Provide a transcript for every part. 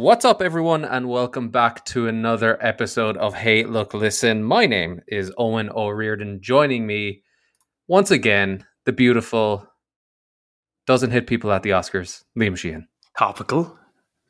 What's up, everyone, and welcome back to another episode of Hey, Look, Listen. My name is Owen O'Riordan. Joining me once again, the beautiful, doesn't hit people at the Oscars, Liam Sheehan. Topical,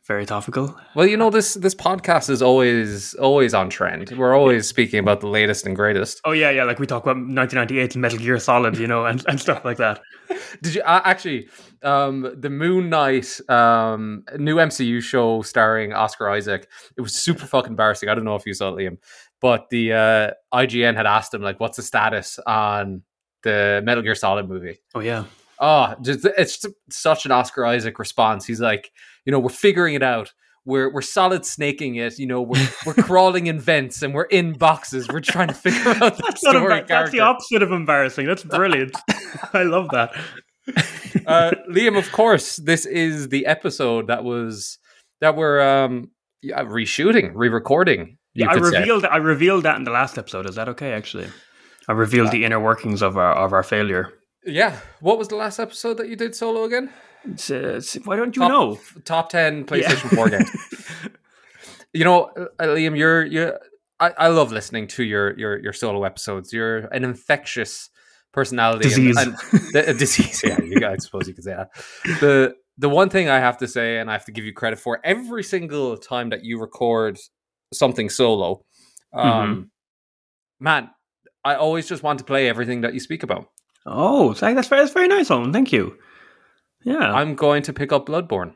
very topical. Well, you know this this podcast is always always on trend. We're always speaking about the latest and greatest. Oh yeah, yeah. Like we talk about 1998 Metal Gear Solid, you know, and, and stuff like that. Did you uh, actually um, the Moon Knight um, new MCU show starring Oscar Isaac? It was super fucking embarrassing. I don't know if you saw it, Liam, but the uh, IGN had asked him like, "What's the status on the Metal Gear Solid movie?" Oh yeah. Oh, just, it's such an Oscar Isaac response. He's like, you know, we're figuring it out. We're we're solid snaking it. You know, we're we're crawling in vents and we're in boxes. We're trying to figure out the That's, not story. embar- that's the opposite of embarrassing. That's brilliant. I love that. uh, Liam, of course, this is the episode that was that we're um yeah, reshooting, re-recording. You Yeah, I could say. revealed I revealed that in the last episode. Is that okay? Actually, I revealed the inner workings of our of our failure. Yeah. What was the last episode that you did solo again? It's, uh, it's- why don't you top, know? top ten PlayStation Yeah. Four games. You know, uh, Liam, you're you. I, I love listening to your your your solo episodes. You're an infectious personality, and- Disease. and, the, a disease. Yeah, you, I suppose you could say that. The the one thing I have to say, and I have to give you credit for, every single time that you record something solo, um, man, I always just want to play everything that you speak about. Oh, that's very, that's very nice, Owen. Thank you. Yeah. I'm going to pick up Bloodborne.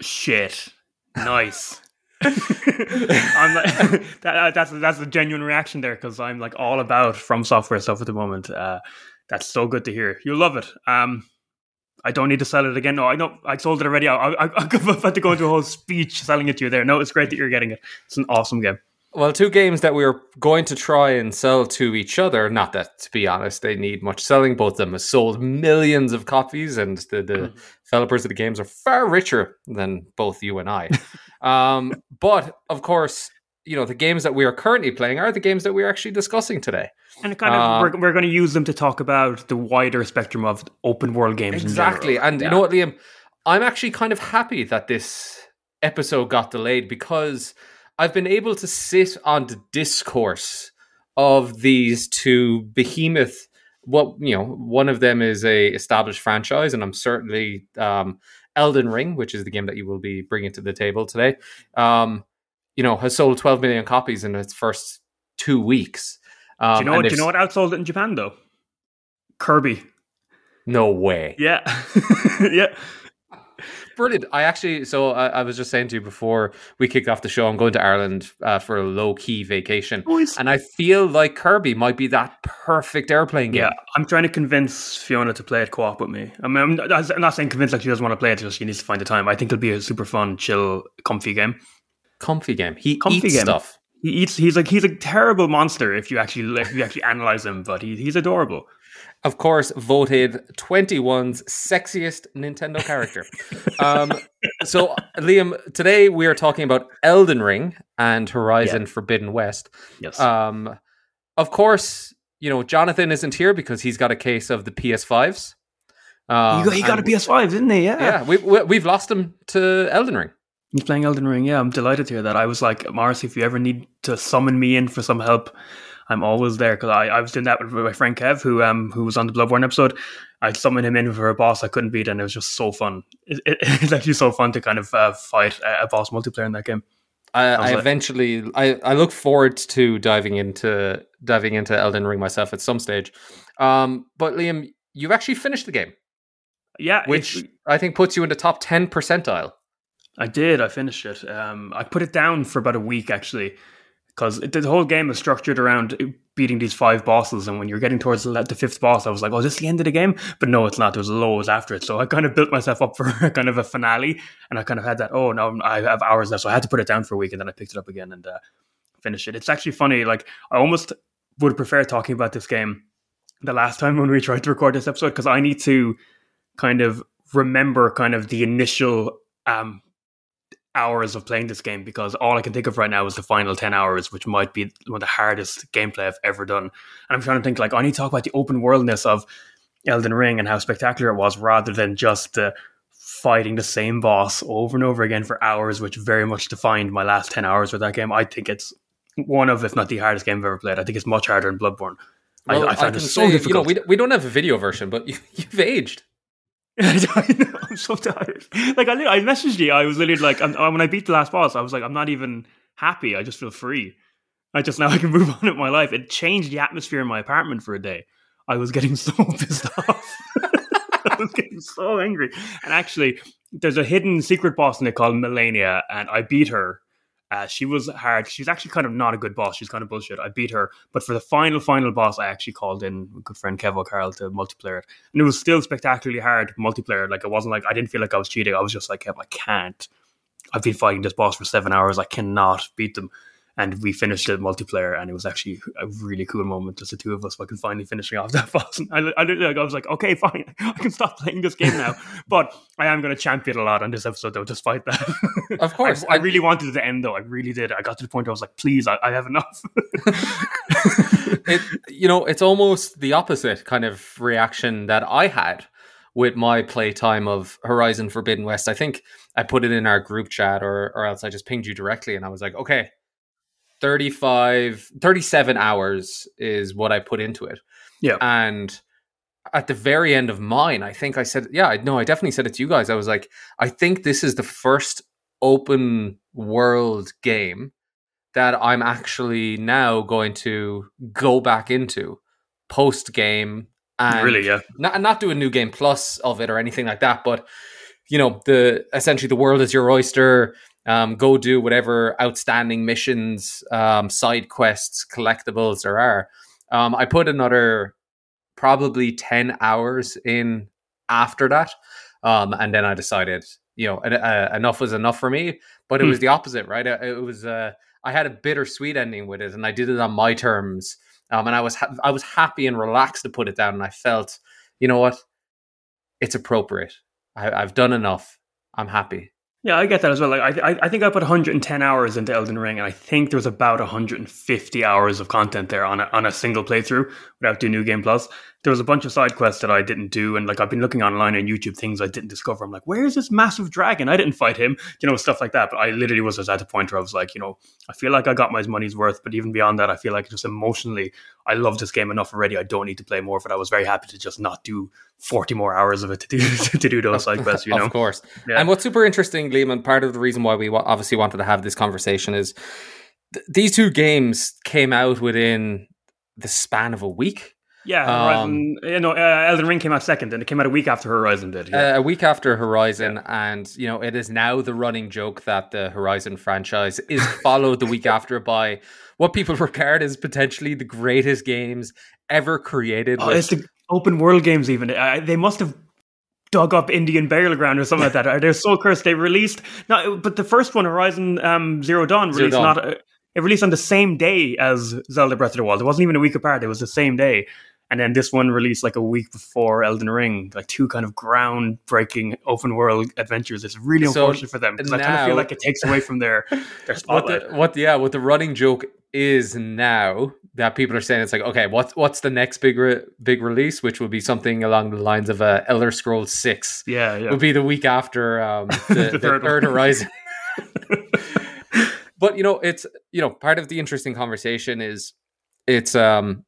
Shit. Nice. I'm like, that, that's that's a genuine reaction there because I'm like all about FromSoftware stuff at the moment. Uh, that's so good to hear. You love it. Um, I don't need to sell it again. No, I know I sold it already. I, I, I, I've had to go into a whole speech selling it to you there. No, it's great that you're getting it. It's an awesome game. Well, two games that we are going to try and sell to each other. Not that, to be honest, they need much selling. Both of them have sold millions of copies, and the, the developers of the games are far richer than both you and I. um, but of course, you know the games that we are currently playing are the games that we're actually discussing today. And kind of we're, we're going to use them to talk about the wider spectrum of open world games. Exactly, and you know what, Liam? I'm actually kind of happy that this episode got delayed because I've been able to sit on the discourse of these two behemoth. What you know, one of them is a established franchise, and I'm certainly um, Elden Ring, which is the game that you will be bringing to the table today. Um, you know, has sold 12 million copies in its first two weeks. Um, Do you know what? Do you know what outsold it in Japan though? Kirby. No way. Yeah, yeah. Brilliant. I actually, so I, I was just saying to you before we kicked off the show, I'm going to Ireland uh, for a low key vacation. And I feel like Kirby might be that perfect airplane game. Yeah, I'm trying to convince Fiona to play it co-op with me. I mean, I'm not, I'm not saying convince like she doesn't want to play it; just she needs to find the time. I think it'll be a super fun, chill, comfy game. Comfy game. He Comfy eats game. stuff. He eats. He's like he's a terrible monster if you actually if you actually analyze him, but he, he's adorable. Of course, voted 21's sexiest Nintendo character. um, so, Liam, today we are talking about Elden Ring and Horizon Forbidden West. Yes. Um, of course, you know, Jonathan isn't here because he's got a case of the PS5s. Um, he got, he got a PS5, didn't he? Yeah. Yeah, we, we, we've lost him to Elden Ring. He's playing Elden Ring. Yeah, I'm delighted to hear that. I was like, Morris, if you ever need to summon me in for some help, I'm always there because I, I was doing that with my friend Kev, who um who was on the Bloodborne episode. I summoned him in for a boss I couldn't beat, and it was just so fun. It, it, it's actually so fun to kind of uh, fight a, boss multiplayer in that game. I, I like- eventually, I, I look forward to diving into diving into Elden Ring myself at some stage. Um, but Liam, you've actually finished the game, Yeah, which I think puts you in the top ten percentile. I did. I finished it. Um, I put it down for about a week actually, because the whole game is structured around beating these five bosses. And when you're getting towards the, the fifth boss, I was like, "Oh, is this the end of the game?" But no, it's not. There's loads after it. So I kind of built myself up for kind of a finale, and I kind of had that. Oh, no, I have hours left, so I had to put it down for a week, and then I picked it up again and uh, finished it. It's actually funny. Like I almost would prefer talking about this game the last time when we tried to record this episode because I need to kind of remember kind of the initial um hours of playing this game because all I can think of right now is the final 10 hours, which might be one of the hardest gameplay I've ever done. And I'm trying to think like, I need to talk about the open worldness of Elden Ring and how spectacular it was rather than just the fighting the same boss over and over again for hours, which very much defined my last 10 hours with that game. I think it's one of, if not the hardest game I've ever played. I think it's much harder than Bloodborne. Well, I, I I found can it so say, difficult. You know, we, we don't have a video version, but you, you've aged. I know, I'm so tired. Like I, I messaged you. I was literally like, I'm, when I beat the last boss, I was like, I'm not even happy. I just feel free. I just now I can move on with my life. It changed the atmosphere in my apartment for a day. I was getting so pissed off. I was getting so angry. And actually, there's a hidden secret boss in it called Malenia, and I beat her. Uh, she was hard. She's actually kind of not a good boss. She's kind of bullshit. I beat her, but for the final, final boss, I actually called in good friend Kev O'Carroll to multiplayer it, and it was still spectacularly hard multiplayer. Like it wasn't like I didn't feel like I was cheating. I was just like, Kev, I can't. I've been fighting this boss for seven hours. I cannot beat them. And we finished it multiplayer, and it was actually a really cool moment. Just the two of us fucking finally finishing off that boss. And I, I, I was like, okay, fine, I can stop playing this game now. but I am going to champion a lot on this episode, though, despite that. Of course. I, I really wanted it to end, though. I really did. I got to the point where I was like, please, I, I have enough. it you know it's almost the opposite kind of reaction that I had with my playtime of Horizon Forbidden West. I think I put it in our group chat or or else I just pinged you directly and I was like, okay, 35 37 hours is what I put into it. Yeah. And at the very end of mine, I think I said, yeah, no, I definitely said it to you guys. I was like, I think this is the first open world game that I'm actually now going to go back into post game and really, yeah. not not do a new game plus of it or anything like that, but you know, the essentially the world is your oyster. Um, go do whatever outstanding missions, um, side quests, collectibles there are. Um, I put another probably ten hours in after that, um, and then I decided, you know, uh, enough was enough for me. But it Hmm. was the opposite, right? Uh, It was uh, I had a bittersweet ending with it, and I did it on my terms. Um, and I was ha- I was happy and relaxed to put it down, and I felt, you know what, it's appropriate. I, I've done enough. I'm happy. Yeah, I get that as well. Like, I, I, think I put 110 hours into Elden Ring, and I think there was about 150 hours of content there on a, on a single playthrough without doing New Game Plus. There was a bunch of side quests that I didn't do, and like I've been looking online on YouTube things I didn't discover. I'm like, where is this massive dragon? I didn't fight him, you know, stuff like that. But I literally was just at the point where I was like, you know, I feel like I got my money's worth, but even beyond that, I feel like just emotionally, I love this game enough already. I don't need to play more of it. I was very happy to just not do 40 more hours of it to do to do those side quests, you know. Of course. Yeah. And what's super interesting, Liam, and part of the reason why we obviously wanted to have this conversation is th- these two games came out within the span of a week. Yeah, Horizon. you know, uh, Elden Ring came out second, and it came out a week after Horizon did. Yeah. Uh, a week after Horizon, and you know it is now the running joke that the Horizon franchise is followed the week after by what people regard as potentially the greatest games ever created. oh, it's the open world games. Even uh, they must have dug up Indian burial ground or something like that. They're so cursed. They released no, but the first one, Horizon um, Zero Dawn, Zero released Dawn. not. Uh, it released on the same day as Zelda Breath of the Wild. It wasn't even a week apart. It was the same day. And then this one released like a week before Elden Ring, like two kind of groundbreaking open world adventures. It's really So unfortunate for them because I kind of feel like it takes away from their their what spotlight. the what yeah what the running joke is now that people are saying it's like okay what's what's the next big re- big release which will be something along the lines of uh, Elder Scrolls Six yeah, yeah. would be the week after um, the, the, The third, third. Horizon. but you know, it's you know, part of the interesting conversation is it's um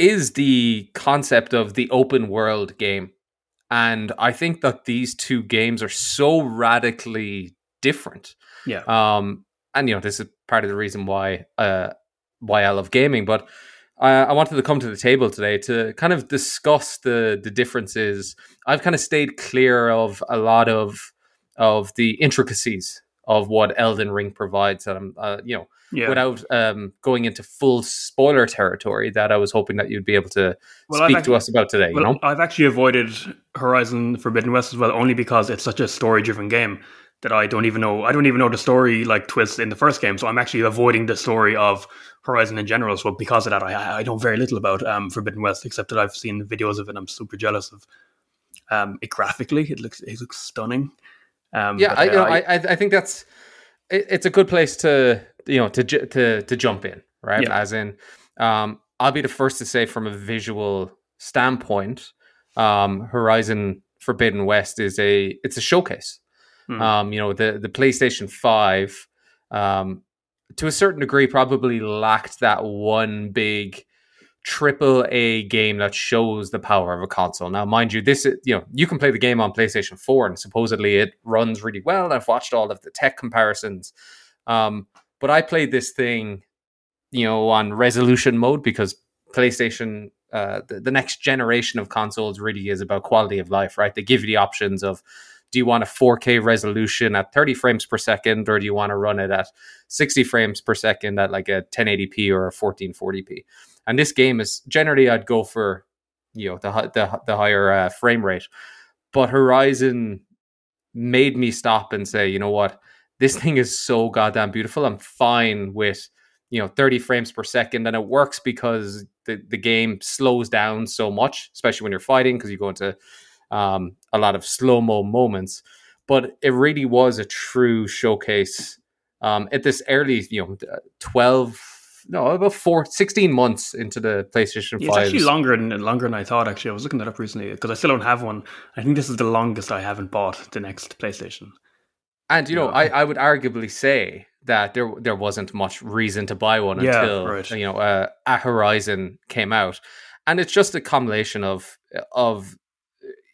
is the concept of the open world game. And I think that these two games are so radically different. Yeah. Um and you know, this is part of the reason why uh why I love gaming, but I, I wanted to come to the table today to kind of discuss the the differences. I've kind of stayed clear of a lot of of the intricacies of what Elden Ring provides, and I'm, uh, you know, yeah. without um, going into full spoiler territory, that I was hoping that you'd be able to Well, speak act- to us about today. Well, you know, I've actually avoided Horizon Forbidden West as well, only because it's such a story-driven game that I don't even know. I don't even know the story like twist in the first game, so I'm actually avoiding the story of Horizon in general. So because of that, I, I know very little about um, Forbidden West, except that I've seen videos of it. and I'm super jealous of um, it graphically. It looks it looks stunning. Um, yeah, I, you know, I, I I think that's it, it's a good place to you know to to to jump in, right? Yeah. As in, um, I'll be the first to say from a visual standpoint, um, Horizon Forbidden West is a it's a showcase. Hmm. Um, you know, the the PlayStation Five, um, to a certain degree, probably lacked that one big triple A game that shows the power of a console. Now, mind you, this is, you know you can play the game on PlayStation Four, and supposedly it runs really well. I've watched all of the tech comparisons, um, but I played this thing, you know, on resolution mode because PlayStation. Uh, the, the next generation of consoles really is about quality of life, right? They give you the options of do you want a 4K resolution at 30 frames per second, or do you want to run it at 60 frames per second at like a 1080p or a 1440p? And this game is generally I'd go for you know the the, the higher uh, frame rate, but Horizon made me stop and say, you know what, this thing is so goddamn beautiful. I'm fine with you know 30 frames per second, and it works because the the game slows down so much, especially when you're fighting because you go into um, a lot of slow mo moments. But it really was a true showcase um, at this early, you know, 12, no, about four, 16 months into the PlayStation Yeah, 5. It's actually longer than longer than I thought. Actually, I was looking that up recently because I still don't have one. I think this is the longest I haven't bought the next PlayStation. And, you know, Yeah. I, I would arguably say that there there wasn't much reason to buy one Yeah, until, right. you know, uh, a Horizon came out. And it's just a combination of of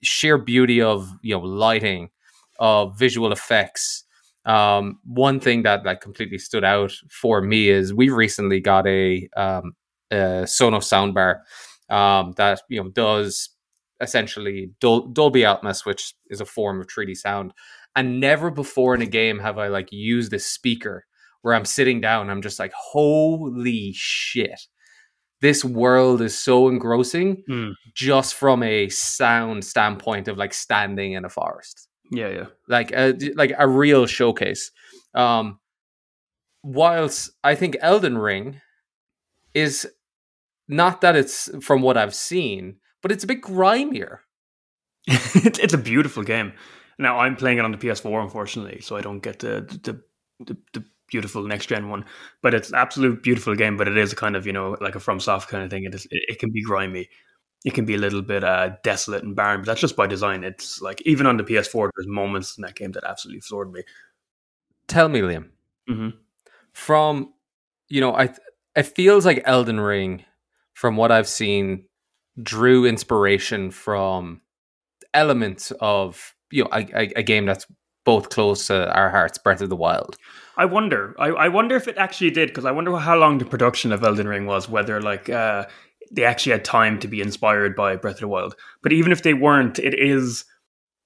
sheer beauty of, you know, lighting, of visual effects, um, one thing that like completely stood out for me is we recently got a, um, a Sonos soundbar um, that you know does essentially Dol- Dolby Atmos, which is a form of 3D sound. And never before in a game have I like used this speaker where I'm sitting down. I'm just like, holy shit! This world is so engrossing Hmm. just from a sound standpoint of like standing in a forest Yeah, yeah. like a like a real showcase. Um, whilst I think Elden Ring is not that it's from what I've seen, but it's a bit grimier. it's, a beautiful game. Now I'm playing it on the PS4, unfortunately, so I don't get the the, the, the beautiful next gen one. But it's an absolute beautiful game. But it is a kind of you know like a FromSoft kind of thing. It is it, it can be grimy. It can be a little bit uh, desolate and barren, but that's just by design. It's like even on the PS4, there's moments in that game that absolutely floored me. Tell me, Liam, hmm from you know, I it feels like Elden Ring, from what I've seen, drew inspiration from elements of you know a, a, a game that's both close to our hearts, Breath of the Wild. I wonder. I, I wonder if it actually did because I wonder how long the production of Elden Ring was. Whether like uh, they actually had time to be inspired by Breath of the Wild. But even if they weren't, it is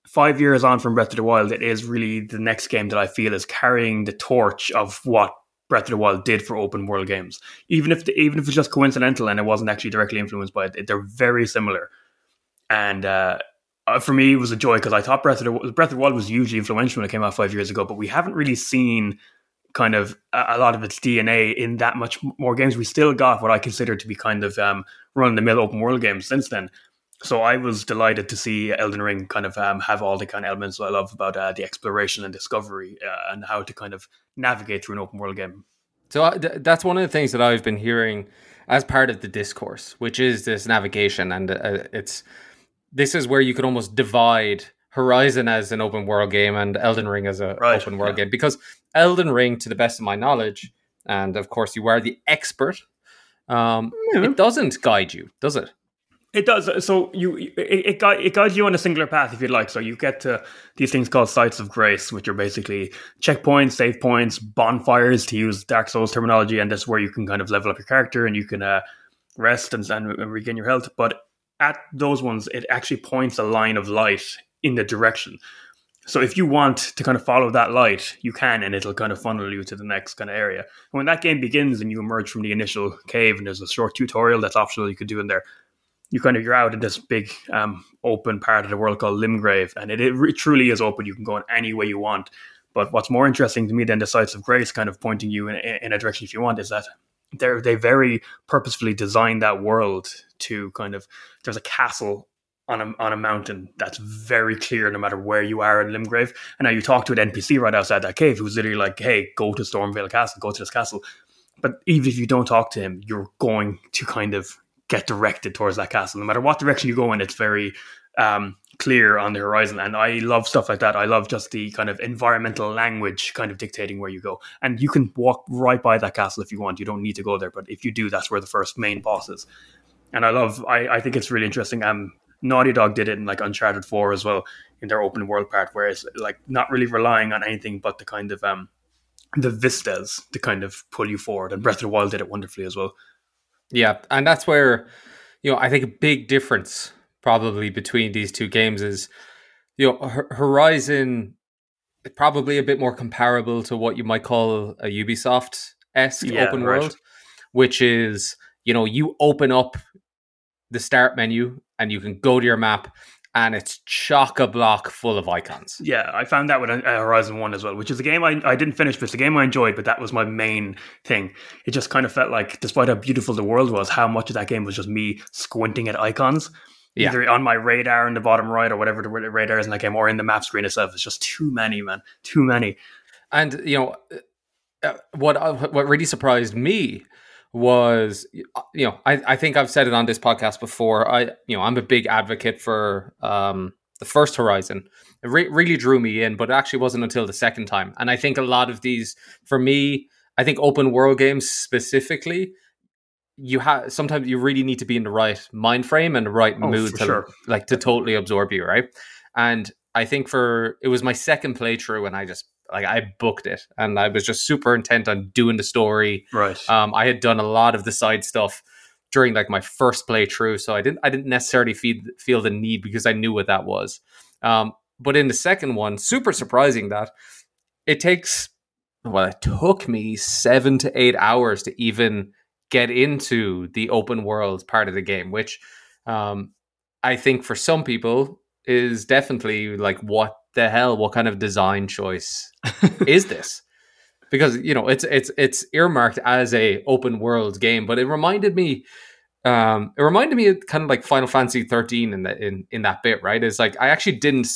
five years on from Breath of the Wild. It is really the next game that I feel is carrying the torch of what Breath of the Wild did for open world games. Even if the, even if it's just coincidental and it wasn't actually directly influenced by it, they're very similar. And uh, for me, it was a joy because I thought Breath of the Breath of the Wild was hugely influential when it came out five years ago, but we haven't really seen kind of a, lot of its DNA in that much more games. We still got what I consider to be kind of um, run the mill open world games since then. So I was delighted to see Elden Ring kind of um, have all the kind of elements I love about uh, the exploration and discovery uh, and how to kind of navigate through an open world game. So I, th- that's one of the things that I've been hearing as part of the discourse, which is this navigation, and uh, it's this is where you could almost divide Horizon as an open world game and Elden Ring as an Right, open world yeah. game because Elden Ring, to the best of my knowledge, and of course you are the expert, um, Yeah. it doesn't guide you, does it? It does. So you it, it guide it guides you on a singular path if you'd like. So you get to these things called sites of grace, which are basically checkpoints, save points, bonfires, to use Dark Souls terminology, and that's where you can kind of level up your character and you can uh, rest and, and regain your health. But at those ones, it actually points a line of light in the direction. So if you want to kind of follow that light, you can, and it'll kind of funnel you to the next kind of area. And when that game begins and you emerge from the initial cave, and there's a short tutorial that's optional you could do in there, you kind of you're out in this big um, open part of the world called Limgrave, and it, it truly is open. You can go in any way you want. But what's more interesting to me than the sites of grace, kind of pointing you in, in a direction if you want, is that they they very purposefully designed that world to kind of there's a castle on a on a mountain that's very clear no matter where you are in Limgrave. And now you talk to an NPC right outside that cave who's literally like, "Hey, go to Stormveil Castle, go to this castle." But even if you don't talk to him, you're going to kind of get directed towards that castle. No matter what direction you go in, it's very um, clear on the horizon. And I love stuff like that. I love just the kind of environmental language kind of dictating where you go. And you can walk right by that castle if you want. You don't need to go there. But if you do, that's where the first main boss is. And I love, I, I think it's really interesting. Um, Naughty Dog did it in like Uncharted 4 as well in their open world part, where it's like not really relying on anything but the kind of, um, the vistas to kind of pull you forward. And Breath of the Wild did it wonderfully as well. Yeah. And that's where, you know, I think a big difference probably between these two games is you know Horizon probably a bit more comparable to what you might call a Ubisoft esque yeah, open right. world, which is you know you open up the start menu and you can go to your map and it's chock a block full of icons. Yeah, I found that with uh, Horizon 1 as well, which is a game I, I didn't finish, but it's a game I enjoyed, but that was my main thing. It just kind of felt like, despite how beautiful the world was, how much of that game was just me squinting at icons yeah. either on my radar in the bottom right or whatever the radar is in that game or in the map screen itself. It's just too many, man. Too many. And, you know, uh, what, uh, what really surprised me was you know I, I think I've said it on this podcast before I you know I'm a big advocate for um the first Horizon it re- really drew me in but it actually wasn't until the second time and I think a lot of these for me I think open world games specifically you have sometimes you really need to be in the right mind frame and the right oh, mood to sure. like to totally absorb you, right? And I think for it was my second playthrough and I just like I booked it and I was just super intent on doing the story. Right. Um, I had done a lot of the side stuff during like my first playthrough, so I didn't I didn't necessarily feel feel the need because I knew what that was. Um, but in the second one, super surprising that it takes well, it took me seven to eight hours to even get into the open world part of the game, which um, I think for some people is definitely like, what the hell? What kind of design choice is this? Because you know it's it's it's earmarked as a open world game, but it reminded me. Um, it reminded me of kind of like Final Fantasy 13 in that in, in that bit, right? It's like I actually didn't.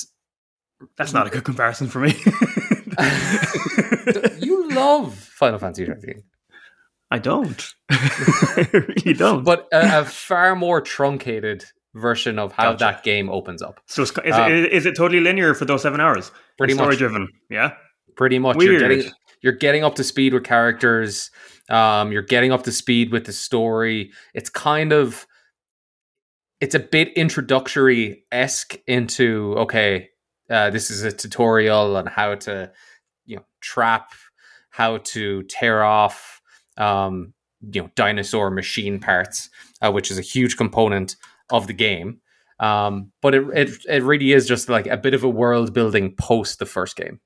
That's not a good comparison for me. you love Final Fantasy 13. I don't. I really don't. But a, a, far more truncated version of how gotcha. that game opens up. So is, um, it, is it totally linear for those seven hours? Pretty story much. driven. Yeah. Pretty much. Weird. You're getting, you're getting up to speed with characters. Um, you're getting up to speed with the story. It's kind of it's a bit introductory esque into okay, uh, this is a tutorial on how to you know trap, how to tear off um, you know dinosaur machine parts, uh, which is a huge component of the game. Um, but it, it it really is just like a bit of a world building post the first game.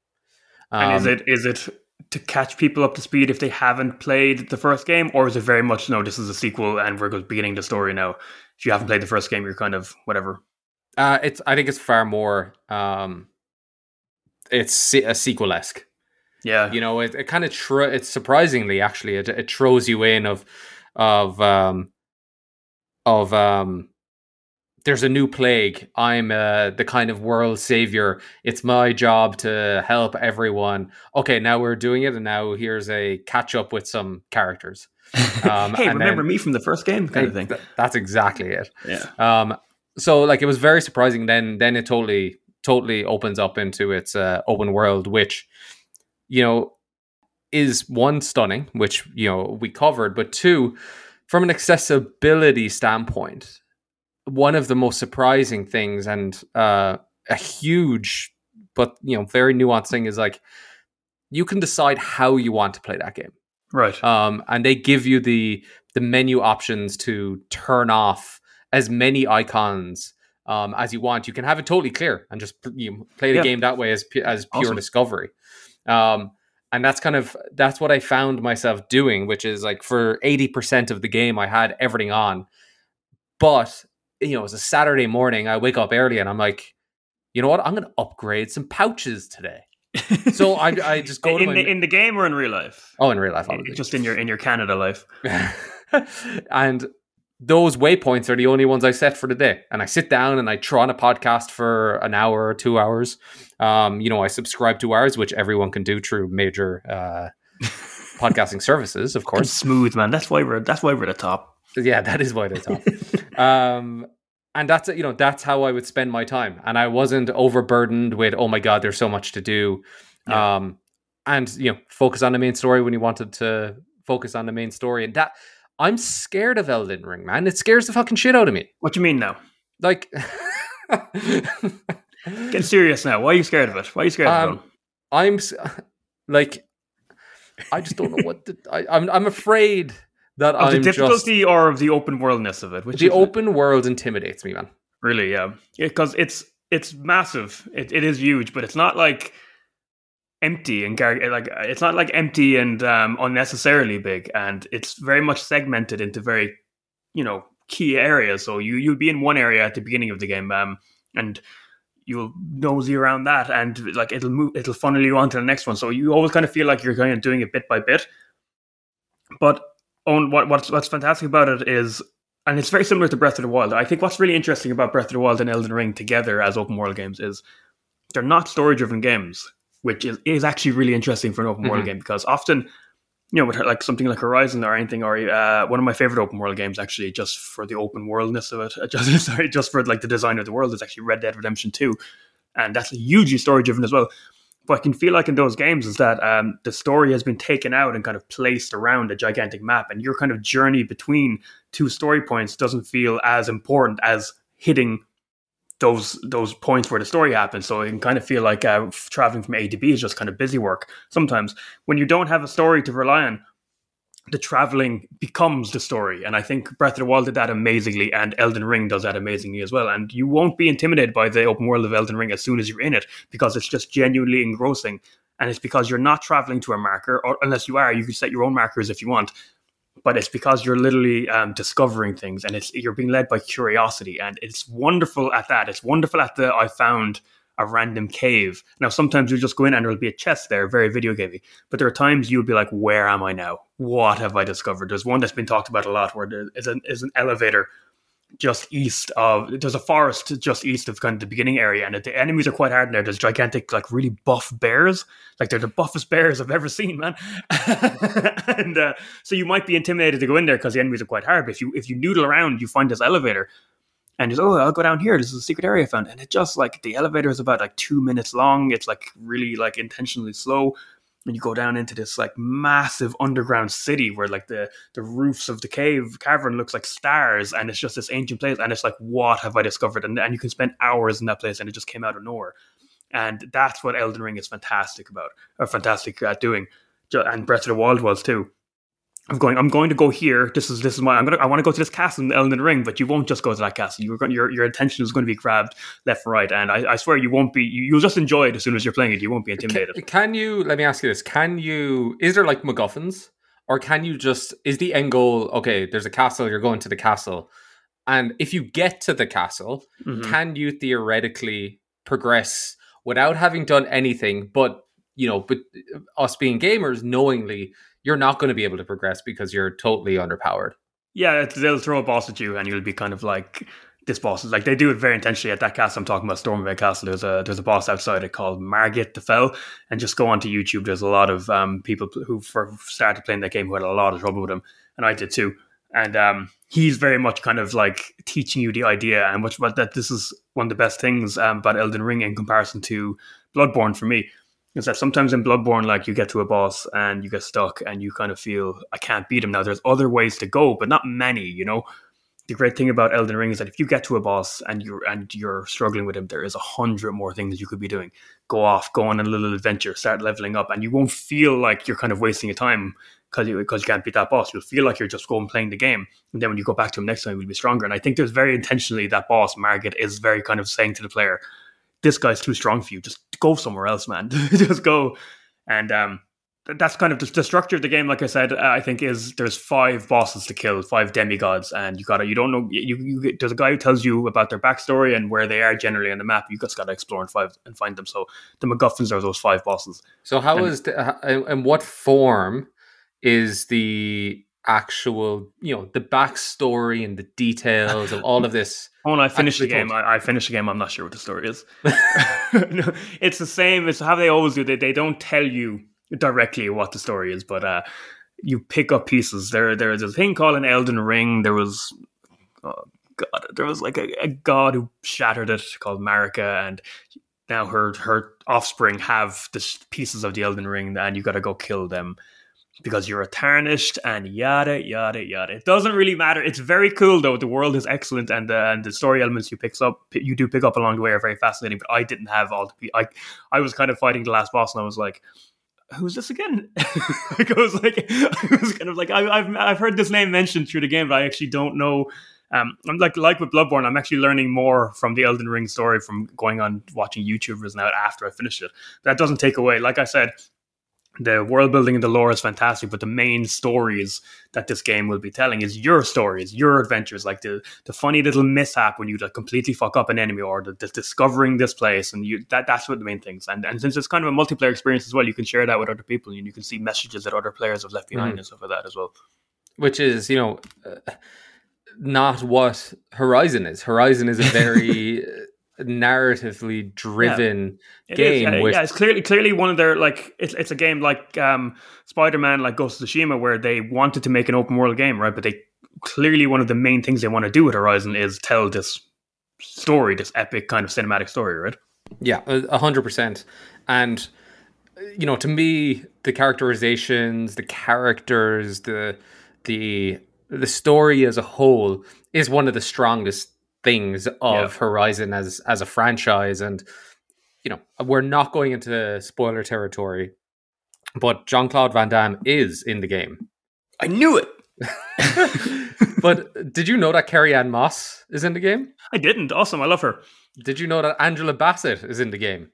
Um, and is um, it is it to catch people up to speed if they haven't played the first game, or is it very much no? This is a sequel, and we're beginning the story now. If you haven't played the first game, you're kind of whatever. Uh, it's I think it's far more. Um, it's a sequel esque. Yeah, you know, it, it kind of tr- it's surprisingly actually it, it throws you in of of um of um there's a new plague. I'm uh, the kind of world savior. It's my job to help everyone. Okay, now we're doing it, and now here's a catch up with some characters. Um, hey, remember then, me from the first game, kind of thing. Th- that's exactly it. Yeah. Um. So like it was very surprising. Then then it totally totally opens up into its uh, open world, which you know, is one stunning, which you know we covered, but two, from an accessibility standpoint, one of the most surprising things and uh, a huge but you know very nuanced thing is like you can decide how you want to play that game right um, and they give you the the menu options to turn off as many icons um, as you want you can have it totally clear and just you know, play the yeah. game that way as as pure awesome. discovery um, and that's kind of that's what I found myself doing, which is like for 80% of the game I had everything on. But you know, it's a Saturday morning, I wake up early and I'm like, you know what? I'm gonna upgrade some pouches today. so I, I just go in, my... the, in the game or in real life. Oh, in real life, obviously. Just in your in your Canada life. and those waypoints are the only ones I set for the day. And I sit down and I try on a podcast for an hour or two hours. Um, you know, I subscribe to ours, which everyone can do through major uh, podcasting services, of course. smooth, man. That's why we're that's why we're the top. Yeah, that is why they're top. um, and that's you know that's how I would spend my time, and I wasn't overburdened with oh my god, there's so much to do, yeah. um, and you know focus on the main story when you wanted to focus on the main story, and that I'm scared of Elden Ring, man. It scares the fucking shit out of me. What do you mean now? Like, get serious now. Why are you scared of it? Why are you scared um, of it? I'm like, I just don't know what to, I, I'm. I'm afraid that of I'm the difficulty just, or of the open worldness of it. Which the open it? world intimidates me, man. Really, yeah, because it's it's massive. It it is huge, but it's not like empty and like it's not like empty and um, unnecessarily big, and it's very much segmented into very you know key areas. So you you'll be in one area at the beginning of the game, um, and you'll nosy around that, and like it'll move, it'll funnel you on to the next one. So you always kind of feel like you're kind of doing it bit by bit. But on what what's what's fantastic about it is and it's very similar to Breath of the Wild. I think what's really interesting about Breath of the Wild and Elden Ring together as open world games is they're not story driven games, which is, is actually really interesting for an open world mm-hmm. game because often, you know, with like something like Horizon or anything, or uh, one of my favorite open world games actually, just for the open worldness of it, just sorry, just for like the design of the world, is actually Red Dead Redemption Two, and that's hugely story driven as well what I can feel like in those games is that um, the story has been taken out and kind of placed around a gigantic map, and your kind of journey between two story points doesn't feel as important as hitting those those points where the story happens. So it can kind of feel like uh, traveling from A to B is just kind of busy work. Sometimes when you don't have a story to rely on, the traveling becomes the story. And I think Breath of the Wild did that amazingly, and Elden Ring does that amazingly as well. And you won't be intimidated by the open world of Elden Ring as soon as you're in it because it's just genuinely engrossing. And it's because you're not traveling to a marker, or unless you are, you can set your own markers if you want. But it's because you're literally um, discovering things, and it's you're being led by curiosity, and it's wonderful at that. It's wonderful at the I found a random cave. Now, sometimes you'll just go in and there'll be a chest there, very video gamey. But there are times you'll be like, where am I now? What have I discovered? There's one that's been talked about a lot where there is an, is an elevator just east of there's a forest just east of kind of the beginning area and the enemies are quite hard in there there's gigantic like really buff bears like they're the buffest bears i've ever seen man and uh, so you might be intimidated to go in there because the enemies are quite hard but if you if you noodle around you find this elevator and just oh i'll go down here. This is a secret area I found. And it just like the elevator is about like two minutes long. It's like really like intentionally slow. And you go down into this like massive underground city where like the the roofs of the cave cavern looks like stars. And it's just this ancient place. And it's like what have i discovered? And, and you can spend hours in that place and it just came out of nowhere. And that's what elden ring is fantastic about or fantastic at doing. And breath of the wild was too I'm going. I'm going to go here. This is this is my. I'm gonna. I want to go to this castle in the Elden Ring, but you won't just go to that castle. You're going. Your your attention is going to be grabbed left and right, and I, I swear you won't be. You, will just enjoy it as soon as you're playing it. You won't be intimidated. Can, can, you? Let me ask you this. Can you? Is there like MacGuffins, or can you just? Is the end goal? Okay, there's a castle. You're going to the castle, and if you get to the castle, mm-hmm. can you theoretically progress without having done anything? But you know, but us being gamers, knowingly you're not going to be able to progress because you're totally underpowered. Yeah, they'll throw a boss at you, and you'll be kind of like, this boss is like they do it very intentionally at that castle. I'm talking about Stormveil Castle. There's a there's a boss outside it called Margit the Fell, and just go onto YouTube. There's a lot of um, people who started playing that game who had a lot of trouble with him, and I did too. And um, he's very much kind of like teaching you the idea, and which but that this is one of the best things um, about Elden Ring in comparison to Bloodborne for me is that sometimes in Bloodborne, like you get to a boss and you get stuck and you kind of feel, I can't beat him now. There's other ways to go, but not many, you know? The great thing about Elden Ring is that if you get to a boss and you're and you're struggling with him, there is a hundred more things you could be doing. Go off, go on a little adventure, start leveling up, and you won't feel like you're kind of wasting your time because you because you can't beat that boss. You'll feel like you're just going playing the game, and then when you go back to him next time, you'll be stronger. And I think there's very intentionally that boss Margit is very kind of saying to the player, this guy's too strong for you. Just go somewhere else, man. just go. And um, that's kind of the, the, structure of the game. Like I said, uh, I think is there's five bosses to kill, five demigods, and you gotta you don't know you, you there's a guy who tells you about their backstory and where they are generally on the map. You just gotta explore and five and find them. So the MacGuffins are those five bosses. So how and, is the, in what form is the actual you know the backstory and the details of all of this when I finished the game, I, I, finished the game. I'm not sure what the story is. no, it's the same. It's how they always do. They they don't tell you directly what the story is, but uh, you pick up pieces. There there is a thing called an Elden Ring. There was uh, god, there was like a, a god who shattered it called Marika, and now her her offspring have the pieces of the Elden Ring, and you got to go kill them because you're a tarnished and yada yada yada. It doesn't really matter. It's very cool though. The world is excellent, and uh, and the story elements you pick up you do pick up along the way are very fascinating. But I didn't have all the I I was kind of fighting the last boss, and I was like. Who's this again? like I was like, I was kind of like, I, have I've heard this name mentioned through the game, but I actually don't know um, I'm like like with Bloodborne, I'm actually learning more from the Elden Ring story from going on watching YouTubers now after I finished it. That doesn't take away, like I said, the world building and the lore is fantastic, but the main stories that this game will be telling is your stories, your adventures, like the the funny little mishap when you like completely fuck up an enemy or the, the discovering this place, and you that that's what the main things. And and since it's kind of a multiplayer experience as well, you can share that with other people, and you can see messages that other players have left behind mm. and stuff like that as well. Which is, you know. Uh, not what Horizon is. Horizon is a very narratively driven yeah. game. Is, with... Yeah, it's clearly clearly one of their like it's it's a game like um, Spider Man, like Ghost of Tsushima, where they wanted to make an open world game, right? But they clearly one of the main things they want to do with Horizon is tell this story, this epic kind of cinematic story, right? Yeah, a hundred percent. And you know, to me, the characterizations, the characters, the the the story as a whole is one of the strongest things of yeah. Horizon as as a franchise and you know we're not going into spoiler territory but Jean-Claude Van Damme is in the game. I knew it. but did you know that Carrie-Anne Moss is in the game? I didn't. Awesome. I love her. Did you know that Angela Bassett is in the game?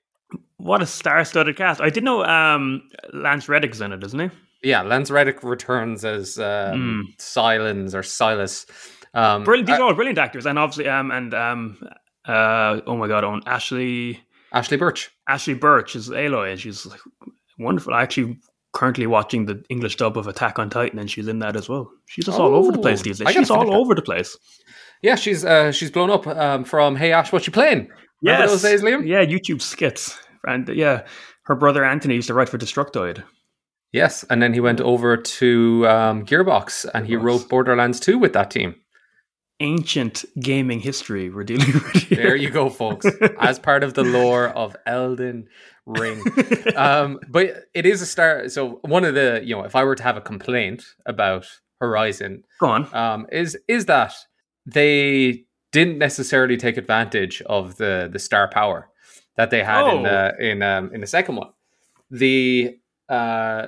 What a star-studded cast. I did know um, Lance Reddick's in it, isn't he? Yeah, Lance Reddick returns as um, mm. Sylens or Silas. Um, brilliant. These are all brilliant actors, and obviously, um, and um, uh, oh my god, on Ashly, Ashly Burch. Ashly Burch is Aloy, and she's like wonderful. I actually currently watching the English dub of Attack on Titan, and she's in that as well. She's just oh, all over the place these days. She's all over the place. Yeah, she's uh, she's blown up um, from Hey Ash, what you playing? Remember yes. those days, Liam? Yeah, YouTube skits, and uh, yeah, her brother Anthony used to write for Destructoid. Yes, and then he went over to um, Gearbox and he wrote Borderlands 2 with that team. Ancient gaming history we're dealing with. Here. There you go, folks. As part of the lore of Elden Ring. um, but it is a start. So one of the, you know, if I were to have a complaint about Horizon, go on, um, is is that they didn't necessarily take advantage of the the star power that they had oh. in the in um, in the second one. The uh,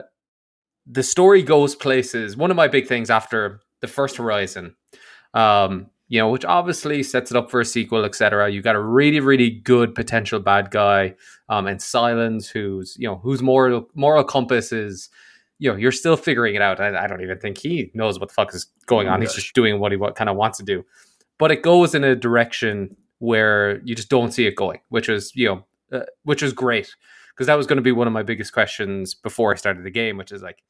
the story goes places. One of my big things after the first Horizon, um, you know, which obviously sets it up for a sequel, etc. You got a really, really good potential bad guy, um, and Sylens, who's you know, whose moral moral compass is, you know, you're still figuring it out. I, I don't even think he knows what the fuck is going oh on. He's just doing what he what, kind of wants to do, but it goes in a direction where you just don't see it going, which is you know, uh, which is great because that was going to be one of my biggest questions before I started the game, which is like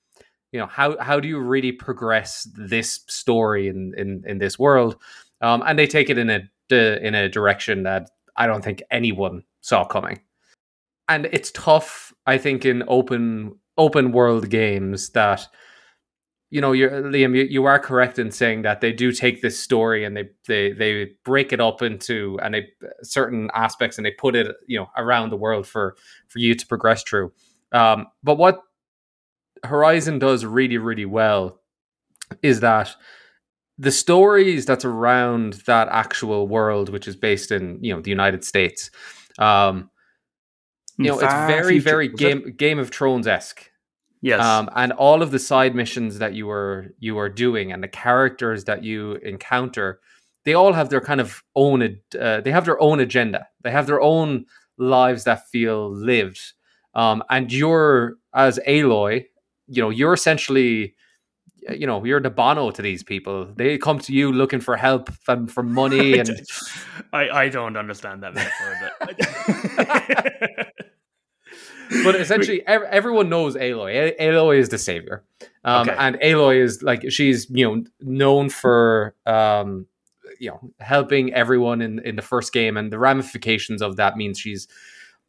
you know how how do you really progress this story in in in this world? Um, and they take it in a in a direction that i don't think anyone saw coming. And it's tough i think in open open world games that you know you're liam you, you are correct in saying that they do take this story and they they they break it up into and they certain aspects and they put it you know around the world for for you to progress through. Um, but what Horizon does really, really well is that the stories that's around that actual world, which is based in you know the United States, um, you know, it's very, future. very Game it? Game of Thrones esque. Yes, um, and all of the side missions that you were you are doing, and the characters that you encounter, they all have their kind of own. Uh, they have their own agenda. They have their own lives that feel lived. Um, and you're as Aloy, you know, you're essentially you know you're the bono to these people. They come to you looking for help from for money and i i don't understand that metaphor but but essentially everyone knows aloy. Aloy is the savior. Um, okay. and aloy is like she's you know known for um you know helping everyone in in the first game. And the ramifications of that means she's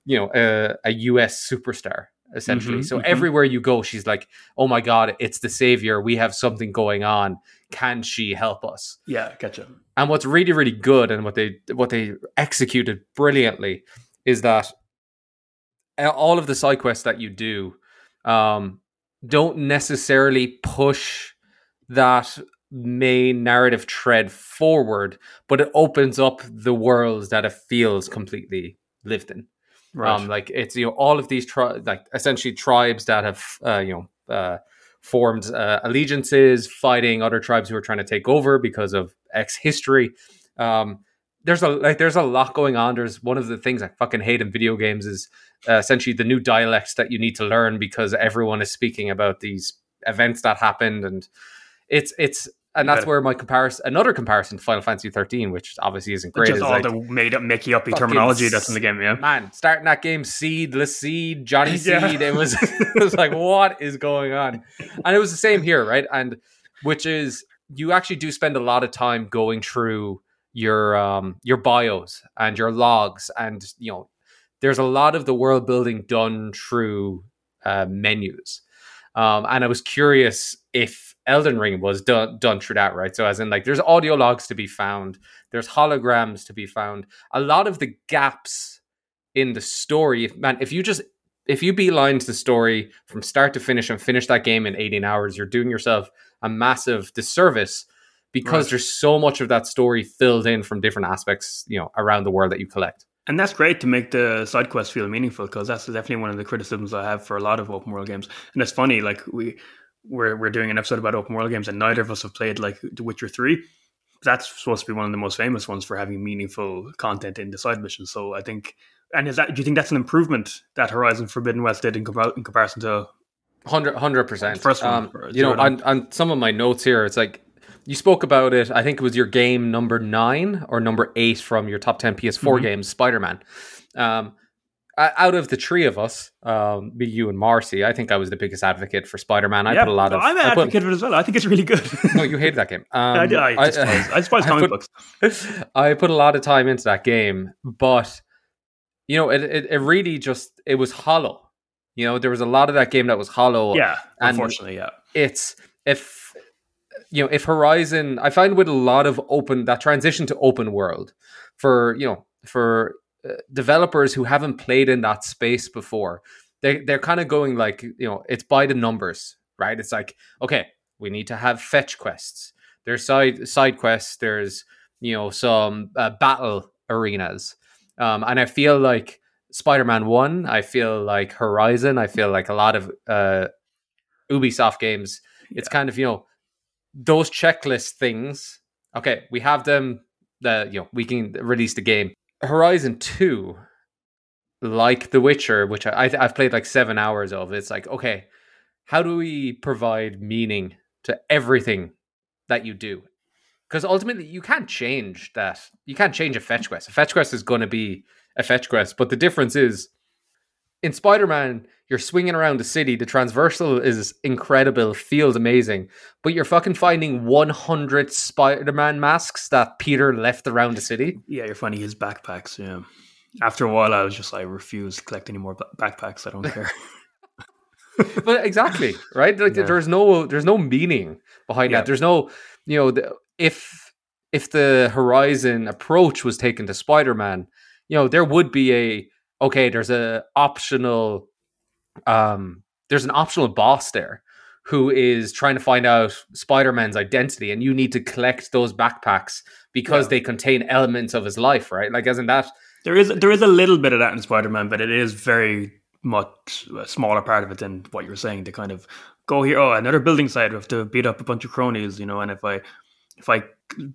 you know a, a us superstar essentially. Mm-hmm, so mm-hmm. everywhere you go, she's like, "Oh my god, it's the savior. We have something going on. Can she help us?" Yeah, gotcha. And what's really, really good and what they what they executed brilliantly is that all of the side quests that you do um, don't necessarily push that main narrative tread forward, but it opens up the worlds that it feels completely lived in. Right. Um, like it's you know all of these tri- like essentially tribes that have uh, you know uh, formed uh, allegiances, fighting other tribes who are trying to take over because of X history. Um, there's a like there's a lot going on. There's one of the things I fucking hate in video games is uh, essentially the new dialects that you need to learn because everyone is speaking about these events that happened, and it's it's and that's where my comparison, another comparison to Final Fantasy 13, which obviously isn't great. Is. Just all like, the made up, Mickey uppy terminology that's in the game, yeah. Man, starting that game, Seedless Seed, Johnny yeah. Seed, it was it was like, what is going on? And it was the same here, right? And which is you actually do spend a lot of time going through your um your bios and your logs, and you know, there's a lot of the world building done through uh, menus. Um, and I was curious if Elden Ring was done done through that, right? So as in like there's audio logs to be found, there's holograms to be found. A lot of the gaps in the story, man, if you just if you beeline the story from start to finish and finish that game in 18 hours, you're doing yourself a massive disservice because right. there's so much of that story filled in from different aspects, you know, around the world that you collect. And that's great to make the side quest feel meaningful because that's definitely one of the criticisms I have for a lot of open world games. And it's funny, like we we're we're doing an episode about open world games, and neither of us have played like The Witcher Three. That's supposed to be one of the most famous ones for having meaningful content in the side missions. So I think, and is that do you think that's an improvement that Horizon Forbidden West did in, compar- in comparison to 100 percent? First one, um, you know, on, on some of my notes here, it's like you spoke about it. I think it was your game number nine or number eight from your top ten PS4 mm-hmm. games, Spider Man. Um, out of the three of us, um, me, you, and Marcy, I think I was the biggest advocate for Spider Man. I yeah, put a lot of. I'm an advocate of it as well. I think it's really good. no, you hated that game. Um, I, I, I, despise, I despise comic put, books. I put a lot of time into that game, but you know, it, it, it really just it was hollow. You know, there was a lot of that game that was hollow. Yeah, unfortunately, yeah. It's if you know if Horizon, I find with a lot of open that transition to open world for you know for developers who haven't played in that space before they they're kind of going like you know it's by the numbers right? It's like okay we need to have fetch quests. There's side side quests there's you know some uh, battle arenas. Um, and i feel like spider-man 1 i feel like horizon i feel like a lot of uh, ubisoft games it's kind of you know those checklist things okay we have them the you know we can release the game Horizon 2, like The Witcher, which I, I've played like seven hours of, it's like, okay, how do we provide meaning to everything that you do? Because ultimately, you can't change that. You can't change a fetch quest. A fetch quest is going to be a fetch quest. But the difference is in Spider Man, you're swinging around the city. The transversal is incredible, feels amazing, but you're fucking finding 100 Spider Man masks that Peter left around the city. Yeah, you're finding his backpacks. Yeah. After a while, I was just like, I refuse to collect any more backpacks. I don't care. but exactly right. Like yeah. there's no there's no meaning behind yeah. that. There's no you know the, if if the Horizon approach was taken to Spider Man, you know there would be a okay. There's a optional um, there's an optional boss there who is trying to find out Spider-Man's identity, and you need to collect those backpacks because yeah. they contain elements of his life, right? Like, in that, there is there is a little bit of that in Spider-Man, but it is very much a smaller part of it than what you're saying. To kind of go here, oh, another building site, we have to beat up a bunch of cronies, you know, and if I if I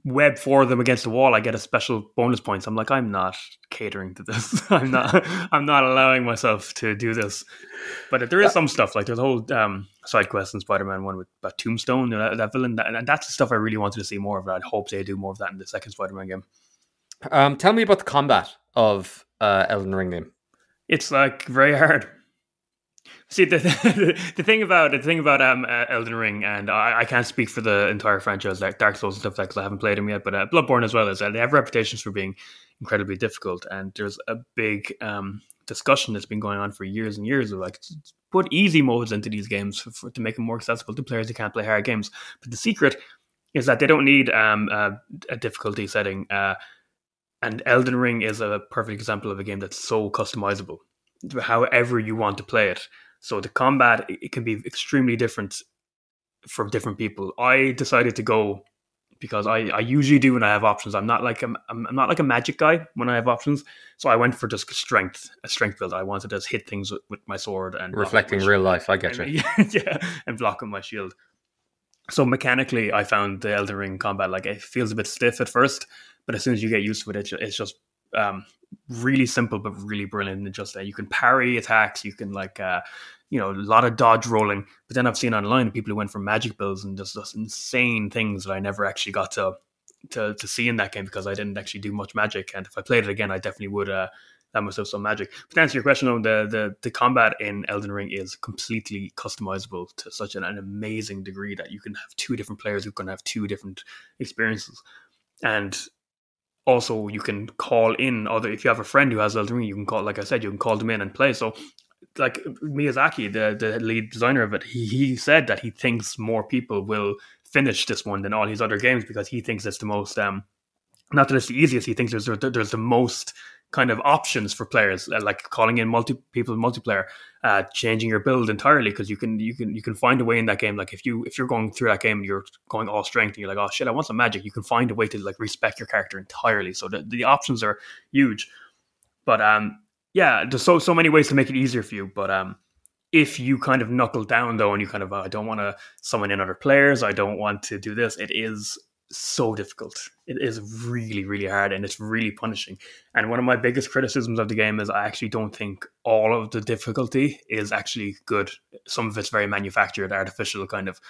web four of them against the wall, I get a special bonus points. I'm like, I'm not catering to this. I'm not. I'm not allowing myself to do this. But there is some stuff like there's a whole um, side quest in Spider-Man one with that Tombstone, you know, that, that, villain, that, and that's the stuff I really wanted to see more of. I'd hope they do more of that in the second Spider-Man game. Um, tell me about the combat of uh, Elden Ring game. It's like very hard. See the, the, the thing about the thing about um, uh, Elden Ring, and I, I, can't speak for the entire franchise like Dark Souls and stuff like because I haven't played them yet. But uh, Bloodborne as well is uh, they have reputations for being incredibly difficult, and there's a big um, discussion that's been going on for years and years of like put easy modes into these games for, for, to make them more accessible to players who can't play hard games. But the secret is that they don't need um, a difficulty setting. Uh, and Elden Ring is a perfect example of a game that's so customizable, however you want to play it. So the combat it can be extremely different for different people. I decided to go because I, I usually do when I have options. I'm not like a, I'm I'm not like a magic guy when I have options. So I went for just strength, a strength build. I wanted to just hit things with, with my sword and reflecting real life. I get you. yeah, and blocking my shield. So mechanically, I found the Elden Ring combat like it feels a bit stiff at first, but as soon as you get used to it, it's just um, really simple but really brilliant. And just that you can parry attacks, you can like uh, you know, a lot of dodge rolling. But then I've seen online people who went for magic builds and just, just insane things that I never actually got to, to to see in that game because I didn't actually do much magic. And if I played it again, I definitely would uh, have myself some magic. But to answer your question, on the, the the combat in Elden Ring is completely customizable to such an, an amazing degree that you can have two different players who can have two different experiences. And also you can call in other if you have a friend who has Elden Ring, you can call like I said, you can call them in and play. So like Miyazaki, the the lead designer of it, he, he said that he thinks more people will finish this one than all his other games because he thinks it's the most um not that it's the easiest. He thinks there's there's the most kind of options for players, uh, like calling in multi people multiplayer, uh, changing your build entirely because you can you can you can find a way in that game. Like if you if you're going through that game, you're going all strength, and you're like, oh shit, I want some magic. You can find a way to like respec your character entirely. So the, the options are huge. But um, yeah, there's so so many ways to make it easier for you. But um, if you kind of knuckle down though, and you kind of uh, I don't want to summon in other players, I don't want to do this. It is so difficult. It is really really hard, and it's really punishing. And one of my biggest criticisms of the game is I actually don't think all of the difficulty is actually good. Some of it's very manufactured, artificial kind of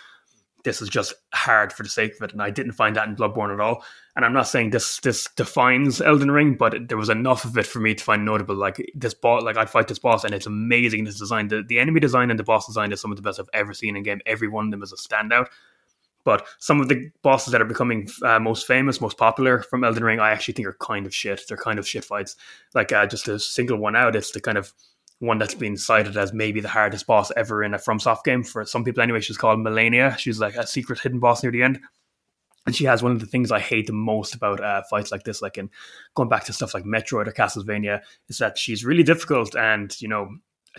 this is just hard for the sake of it, and I didn't find that in Bloodborne at all. And I'm not saying this this defines Elden Ring, but there was enough of it for me to find notable. Like this boss, like I'd fight this boss, and it's amazing. This design, the, the enemy design and the boss design is some of the best I've ever seen in game. Every one of them is a standout. But some of the bosses that are becoming uh, most famous, most popular from Elden Ring, I actually think are kind of shit. They're kind of shit fights. Like uh, just a single one out, it's the kind of one that's been cited as maybe the hardest boss ever in a FromSoft game for some people anyway. She's called Malenia. She's like a secret hidden boss near the end. And she has one of the things I hate the most about uh, fights like this, like in going back to stuff like Metroid or Castlevania, is that she's really difficult and, you know,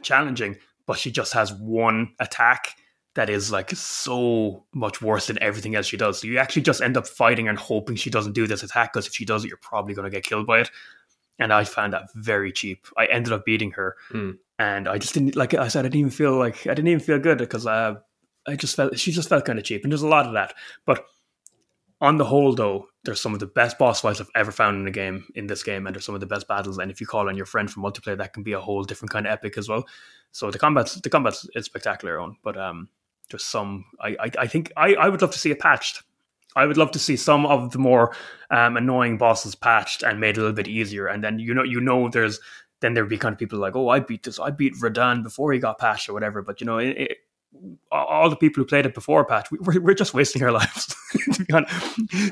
challenging, but she just has one attack that is like so much worse than everything else she does. So you actually just end up fighting and hoping she doesn't do this attack because if she does it, you're probably going to get killed by it and I found that very cheap. I ended up beating her, mm. and I just didn't like I said. I didn't even feel like I didn't even feel good because uh, I just felt she just felt kind of cheap, and there's a lot of that. But on the whole, though, there's some of the best boss fights I've ever found in a game in this game, and there's some of the best battles. And if you call on your friend for multiplayer, that can be a whole different kind of epic as well. So the combat, the combat is spectacular on, but um, just some. I, I, I think I, I would love to see it patched I would love to see some of the more um, annoying bosses patched and made a little bit easier. And then you know, you know, there's then there'd be kind of people like, oh, I beat this, I beat Radahn before he got patched or whatever. But you know, it, it, all the people who played it before patch, we, are we're just wasting our lives.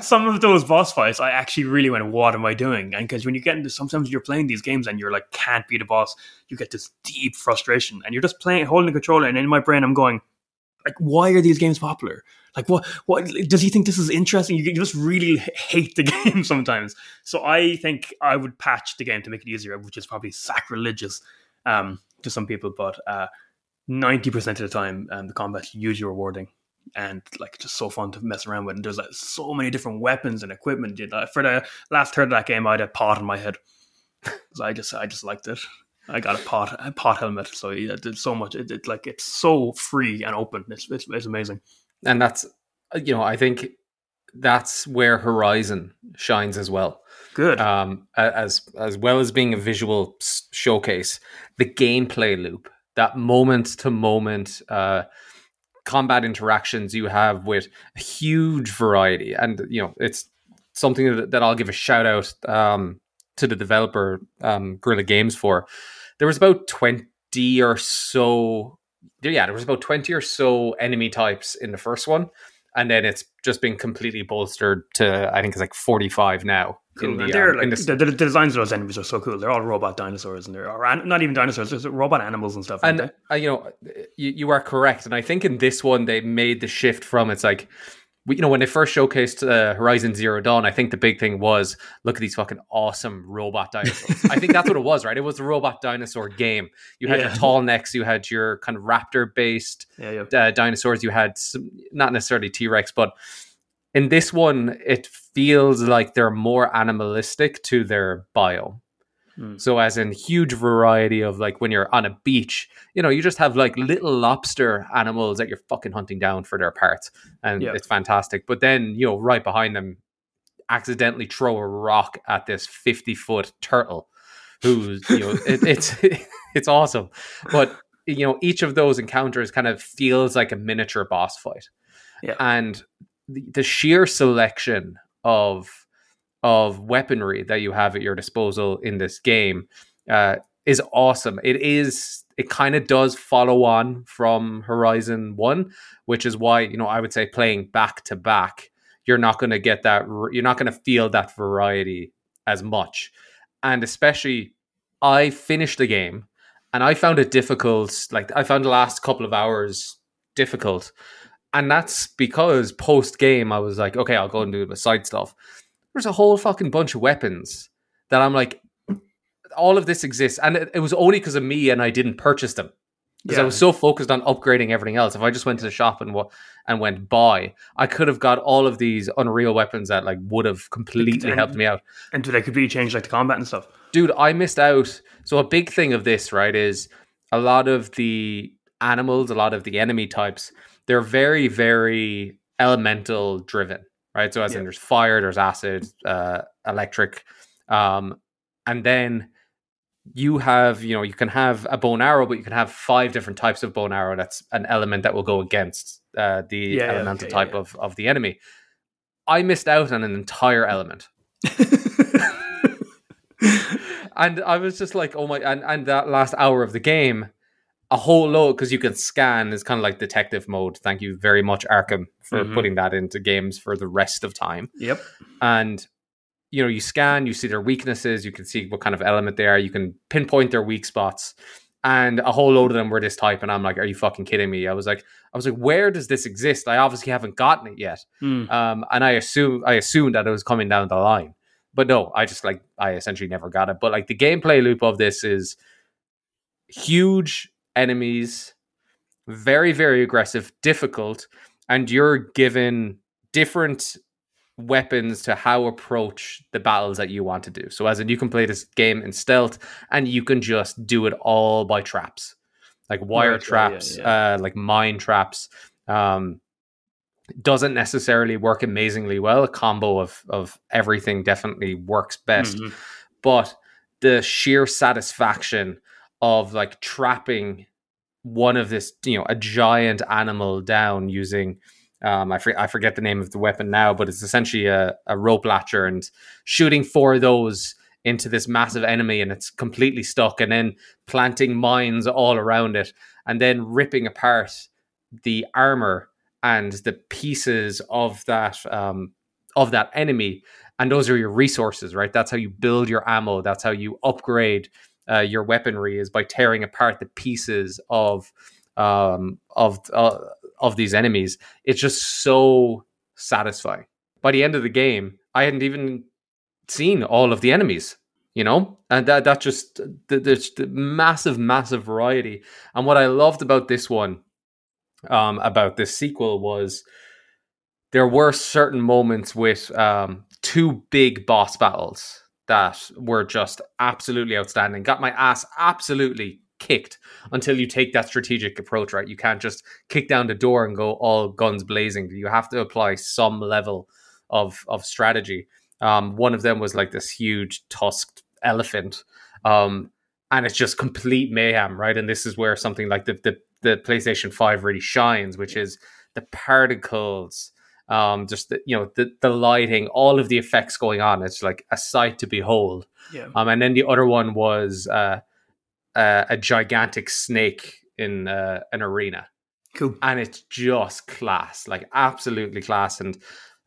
some of those boss fights, I actually really went, what am I doing? And because when you get into, sometimes you're playing these games and you're like, can't beat a boss, you get this deep frustration, and you're just playing, holding the controller, and in my brain, I'm going like why are these games popular? Like what what does he think this is interesting? You just really hate the game sometimes. So i think i would patch the game to make it easier which is probably sacrilegious um, to some people but uh, 90% of the time um, the combat's usually rewarding. And like just so fun to mess around with. And there's like so many different weapons and equipment. You know, for the last third of that game i had a pot in my head. Because i just i just liked it I got a pot a pot helmet, so yeah, did so much. It, it, like it's so free and open. It's, it's it's amazing. And that's you know I think that's where Horizon shines as well. Good. Um, as as well as being a visual showcase, the gameplay loop, that moment to moment uh, combat interactions you have with a huge variety, and you know it's something that, that I'll give a shout out um, to the developer um, Guerrilla Games for. There was about twenty or so. Yeah, there was about twenty or so enemy types in the first one, and then it's just been completely bolstered to I think it's like forty five now. Cool. The, um, like, the, the, the, designs of those enemies are so cool. They're all robot dinosaurs, and they're or not even dinosaurs. There's robot animals and stuff. And uh, you know, you, you are correct. And I think in this one they made the shift from it's like you know when they first showcased uh, Horizon Zero Dawn, I think the big thing was look at these fucking awesome robot dinosaurs. I think that's what it was, right? It was a robot dinosaur game. You had Yeah. your tall necks, you had your kind of raptor based Yeah, yeah. uh, dinosaurs. You had some, not necessarily T Rex, but in this one, it feels like they're more animalistic to their biome. Hmm. So, as in huge variety of like when you're on a beach, you know, you just have like little lobster animals that you're fucking hunting down for their parts, and it's fantastic. But then, you know, right behind them, accidentally throw a rock at this 50 foot turtle who's, you know, it, it's it's awesome. But you know, each of those encounters kind of feels like a miniature boss fight. And the, the sheer selection of of weaponry that you have at your disposal in this game uh, is awesome. It is it kind of does follow on from Horizon 1, which is why, you know, I would say playing back to back, you're not going to get that you're not going to feel that variety as much. And especially I finished the game and I found it difficult. Like I found the last couple of hours difficult, and that's because post game I was like, okay, I'll go and do the side stuff. There's a whole fucking bunch of weapons that I'm like, all of this exists, and it, it was only because of me, and I didn't purchase them because I was so focused on upgrading everything else. If I just went to the shop and wa- and went buy, I could have got all of these unreal weapons that like would have completely And- helped me out And do they completely change like the combat and stuff? dude, I missed out. So a big thing of this, right, is a lot of the animals, a lot of the enemy types, they're very, very elemental driven, right? So as in there's fire, there's acid, uh, electric, um, and then you have, you know, you can have a bone arrow, but you can have five different types of bone arrow. That's an element that will go against uh, the Yeah, yeah, elemental okay, yeah, type yeah. of of the enemy. I missed out on an entire element and I was just like, oh my, and, and that last hour of the game, a whole load because you can scan is kind of like detective mode. Thank you very much, Arkham, for Mhm. putting that into games for the rest of time. yep. And you know, you scan, you see their weaknesses, you can see what kind of element they are, you can pinpoint their weak spots. And a whole load of them were this type, and I'm like, "Are you fucking kidding me?" I was like, "I was like, where does this exist? I obviously haven't gotten it yet." Hmm. um, and I assume I assumed that it was coming down the line, but no, I just like I essentially never got it. But like the gameplay loop of this is huge enemies, very very aggressive, difficult, and you're given different weapons to how approach the battles that you want to do. So as in you can play this game in stealth and you can just do it all by traps. Like wire Right, yeah, yeah, traps, yeah. uh like mine traps. Um doesn't necessarily work amazingly well. A combo of of everything definitely works best Mhm. but the sheer satisfaction of like trapping one of this you know a giant animal down using um I, I forget the name of the weapon now but it's essentially a, a rope latcher and shooting four of those into this massive enemy and it's completely stuck and then planting mines all around it and then ripping apart the armor and the pieces of that um of that enemy. And those are your resources right? That's how you build your ammo. That's how you upgrade uh, your weaponry is by tearing apart the pieces of um of uh, of these enemies. It's just so satisfying. By the end of the game i hadn't even seen all of the enemies you know? And that that just the, the, the massive massive variety. And what i loved about this one um about this sequel was there were certain moments with um, two big boss battles that were just absolutely outstanding. Got my ass absolutely kicked until you take that strategic approach, right? You can't just kick down the door and go all guns blazing. You have to apply some level of of strategy. Um, one of them was like this huge tusked elephant, um, and it's just complete mayhem, right? And this is where something like the the, the PlayStation Five really shines, which is the particles um just the, you know the, the lighting all of the effects going on it's like a sight to behold Yeah. um and then the other one was uh, uh a gigantic snake in uh, an arena Cool. and it's just class like absolutely class and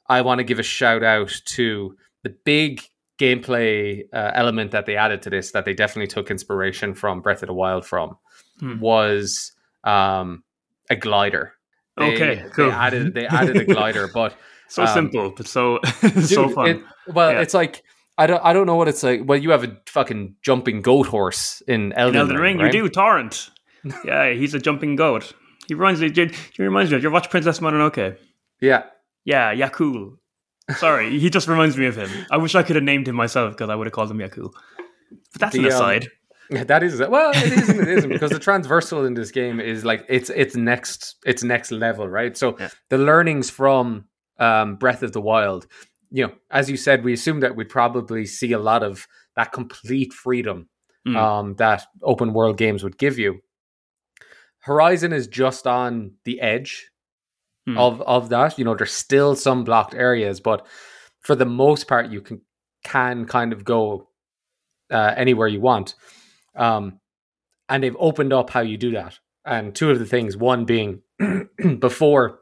i want to give a shout out to the big gameplay uh, element that they added to this that they definitely took inspiration from breath of the wild from Hmm. was um a glider They, Okay, cool. They added they added a glider, but So Um, simple, but so so Dude, fun. it- well, Yeah. it's like I don't I don't know what it's like. Well, you have a fucking jumping goat horse in Elden, In Elden Ring, right? you do Torrent. yeah, he's a jumping goat. He reminds me. He reminds me. of- You watch Princess Mononoke? Yeah, Yeah, Yakul. Sorry, he just reminds me of him. I wish I could have named him myself because I would have called him Yakul. But that's an The, um, aside. Yeah, that is well, it is and it isn't because the transversal in this game is like it's it's next it's next level, right? So Yeah. the learnings from um, Breath of the Wild, you know, as you said, we assume that we'd probably see a lot of that complete freedom Mm. um, that open world games would give you. Horizon is just on the edge Hmm. of of that. You know, there's still some blocked areas, but for the most part, you can can kind of go uh, anywhere you want. Um, and they've opened up how you do that. And two of the things, one being before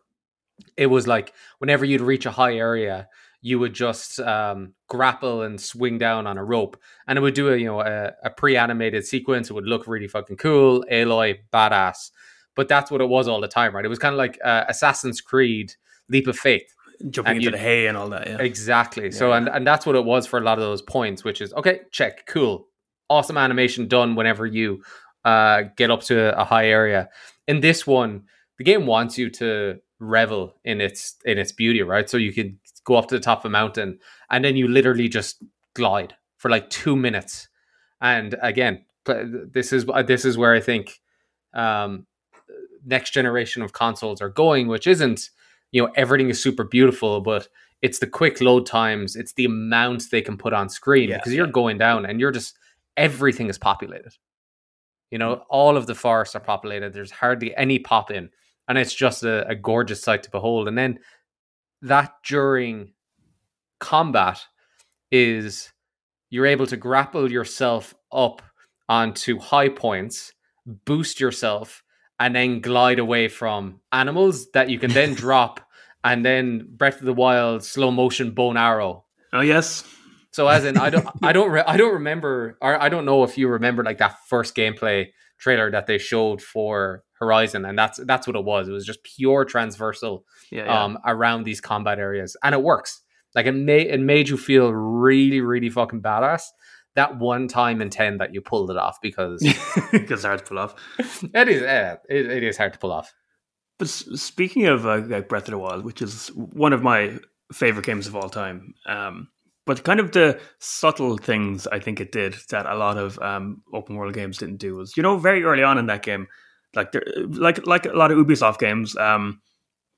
it was like whenever you'd reach a high area, you would just um, grapple and swing down on a rope, and it would do a you know a, a pre-animated sequence. It would look really fucking cool, Aloy, badass. But that's what it was all the time, right? It was kind of like uh, Assassin's Creed: Leap of Faith. Jumping and into the hay and all that. Yeah. Exactly. So and and that's what it was for a lot of those points, which is okay, check, cool, awesome animation done whenever you uh, get up to a high area. In this one, the game wants you to revel in its in its beauty, right? So you can go up to the top of a mountain and then you literally just glide for like two minutes. And again, this is this is where I think um, next generation of consoles are going, which isn't you know everything is super beautiful, but it's the quick load times, it's the amount they can put on screen Yeah, because you're going down and you're just everything is populated. You know, Mm. all of the forests are populated. There's hardly any pop in, and it's just a, a gorgeous sight to behold. And then that during combat is you're able to grapple yourself up onto high points, boost yourself, and then glide away from animals that you can then drop, and then Breath of the Wild slow motion bone arrow. Oh yes. So as in, I don't, I don't, re- I don't remember, or I don't know if you remember like that first gameplay trailer that they showed for Horizon, and that's that's what it was. It was just pure transversal Yeah. yeah. um, around these combat areas, and it works. Like it made it made you feel really, really fucking badass. That one time in ten that you pulled it off because because it's hard to pull off. it is uh, it, it is hard to pull off. But speaking of uh, like Breath of the Wild, which is one of my favorite games of all time, um, but kind of the subtle things I think it did that a lot of um, open world games didn't do was, you know, very early on in that game, like there, like like a lot of Ubisoft games, um,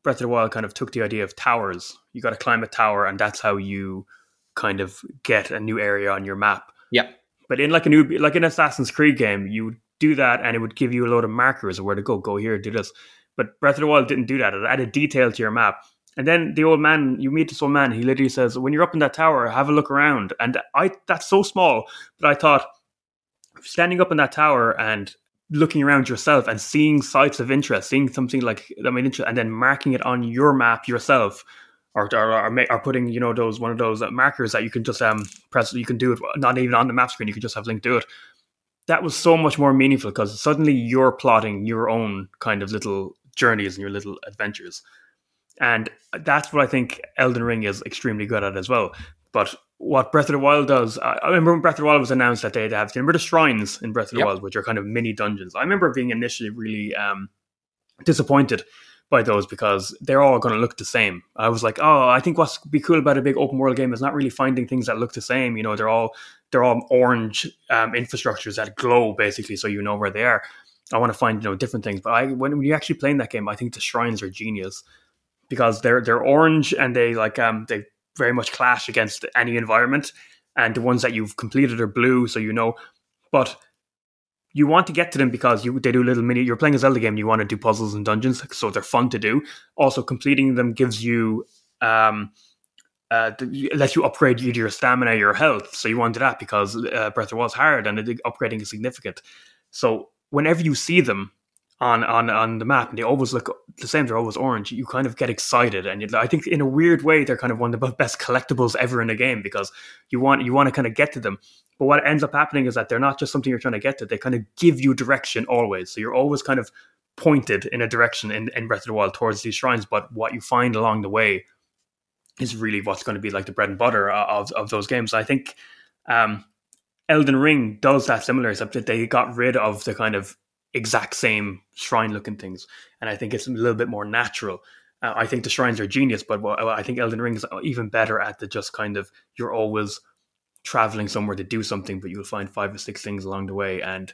Breath of the Wild kind of took the idea of towers. You got to climb a tower, and that's how you kind of get a new area on your map. Yeah. But in like a new like an Assassin's Creed game, you would do that, and it would give you a load of markers of where to go. Go here, do this. But Breath of the Wild didn't do that. It added detail to your map. And then the old man, you meet this old man. He literally says, "When you're up in that tower, have a look around." And I, that's so small, but I thought, standing up in that tower and looking around yourself and seeing sites of interest, seeing something like I mean, and then marking it on your map yourself, or or, or, or putting you know those one of those uh, markers that you can just um press. You can do it not even on the map screen. You can just have Link do it. That was so much more meaningful because suddenly you're plotting your own kind of little journeys and your little adventures. And that's what I think Elden Ring is extremely good at as well. But what Breath of the Wild does, I I remember when Breath of the Wild was announced that they'd have, remember the shrines in Breath of the Yep. Wild, which are kind of mini dungeons. I remember being initially really um, disappointed by those because they're all going to look the same. I was like, oh, I think what's be cool about a big open world game is not really finding things that look the same. You know, they're all they're all orange um, infrastructures that glow basically, so you know where they are. I want to find you know different things, but I when, when you actually playing that game, I think the shrines are genius because they're they're orange and they like um they very much clash against any environment, and the ones that you've completed are blue, so you know, but you want to get to them because you they do little mini. You're playing a Zelda game, you want to do puzzles and dungeons, so they're fun to do. Also, completing them gives you um. Uh, lets you upgrade either your stamina your health. So you want to that because uh, Breath of Wild is hard and the upgrading is significant. So whenever you see them on on on the map and they always look the same, they're always orange. You kind of get excited, and you, I think in a weird way they're kind of one of the best collectibles ever in a game because you want you want to kind of get to them. But what ends up happening is that they're not just something you're trying to get to; they kind of give you direction always. So you're always kind of pointed in a direction in, in Breath of the Wild towards these shrines, but what you find along the way is really what's going to be like the bread and butter of, of those games. I think um, Elden Ring does that similar, except that they got rid of the kind of exact same shrine looking things, and I think it's a little bit more natural. Uh, I think the shrines are genius, but I think Elden Ring is even better at the just kind of you're always traveling somewhere to do something, but you'll find five or six things along the way, and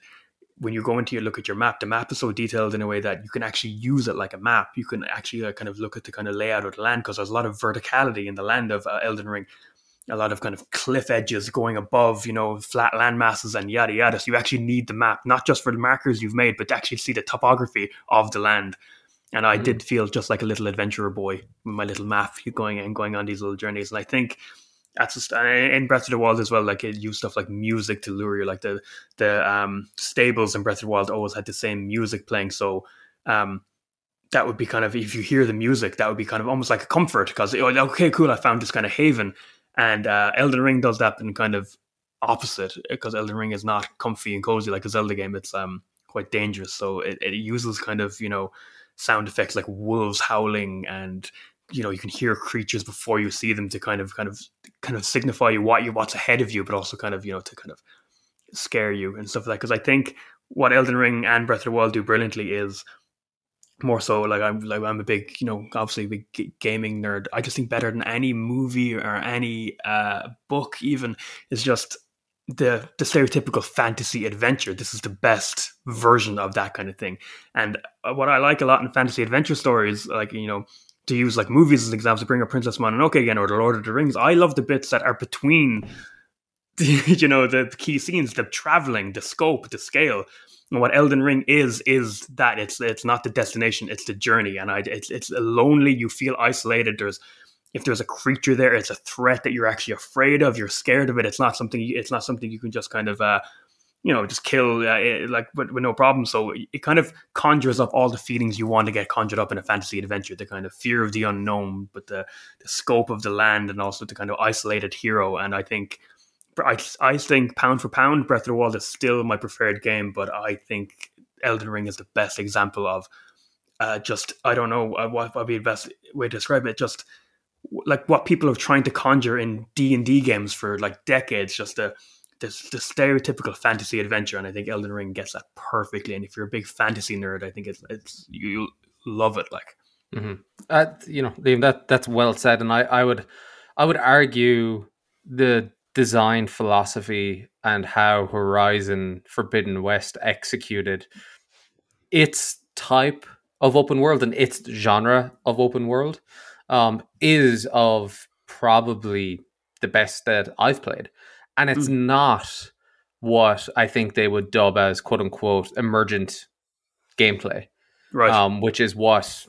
when you go into your look at your map, the map is so detailed in a way that you can actually use it like a map. You can actually uh, kind of look at the kind of layout of the land because there's a lot of verticality in the land of uh, Elden Ring, a lot of kind of cliff edges going above, you know, flat land masses and yada yada. So you actually need the map, not just for the markers you've made, but to actually see the topography of the land. And I mm. did feel just like a little adventurer boy with my little map going and going on these little journeys. And I think that's just in Breath of the Wild as well. Like it used stuff like music to lure you. Like the the um, stables in Breath of the Wild always had the same music playing. So um, that would be kind of if you hear the music, that would be kind of almost like a comfort because oh, okay, cool, I found this kind of haven. And uh, Elden Ring does that in kind of opposite because Elden Ring is not comfy and cozy like a Zelda game. It's um quite dangerous. So it, it uses kind of you know sound effects like wolves howling and you know you can hear creatures before you see them to kind of kind of kind of signify you what you what's ahead of you, but also kind of you know to kind of scare you and stuff like that. Because I think what Elden Ring and Breath of the Wild do brilliantly is more so like I'm like I'm a big you know obviously big gaming nerd. I just think better than any movie or any uh, book even is just the the stereotypical fantasy adventure. This is the best version of that kind of thing. And uh, what I like a lot in fantasy adventure stories, like you know, to use like movies as examples to bring up Princess Mononoke again or The Lord of the Rings. I love the bits that are between, you know, the, the key scenes, the traveling, the scope, the scale. And what Elden Ring is is that it's it's not the destination, it's the journey, and I it's it's lonely. You feel isolated. There's if there's a creature there, it's a threat that you're actually afraid of. You're scared of it. It's not something. It's not something you can just kind of uh, you know, just kill uh, like with, with, no problem. So it kind of conjures up all the feelings you want to get conjured up in a fantasy adventure: the kind of fear of the unknown, but the, the scope of the land, and also the kind of isolated hero. And I think, I, I think pound for pound, Breath of the Wild is still my preferred game, but I think Elden Ring is the best example of uh, just I don't know uh, what would be the best way to describe it. Just like what people are trying to conjure in D and D games for like decades, just a this the stereotypical fantasy adventure, and I think Elden Ring gets that perfectly. And if you're a big fantasy nerd, I think it's it's you love it. Like, mm-hmm. uh, you know, Liam, that that's well said, and I I would I would argue the design philosophy and how Horizon Forbidden West executed its type of open world and its genre of open world um, is of probably the best that I've played and it's mm. not what I think they would dub as "quote unquote" emergent gameplay, right? Um, which is what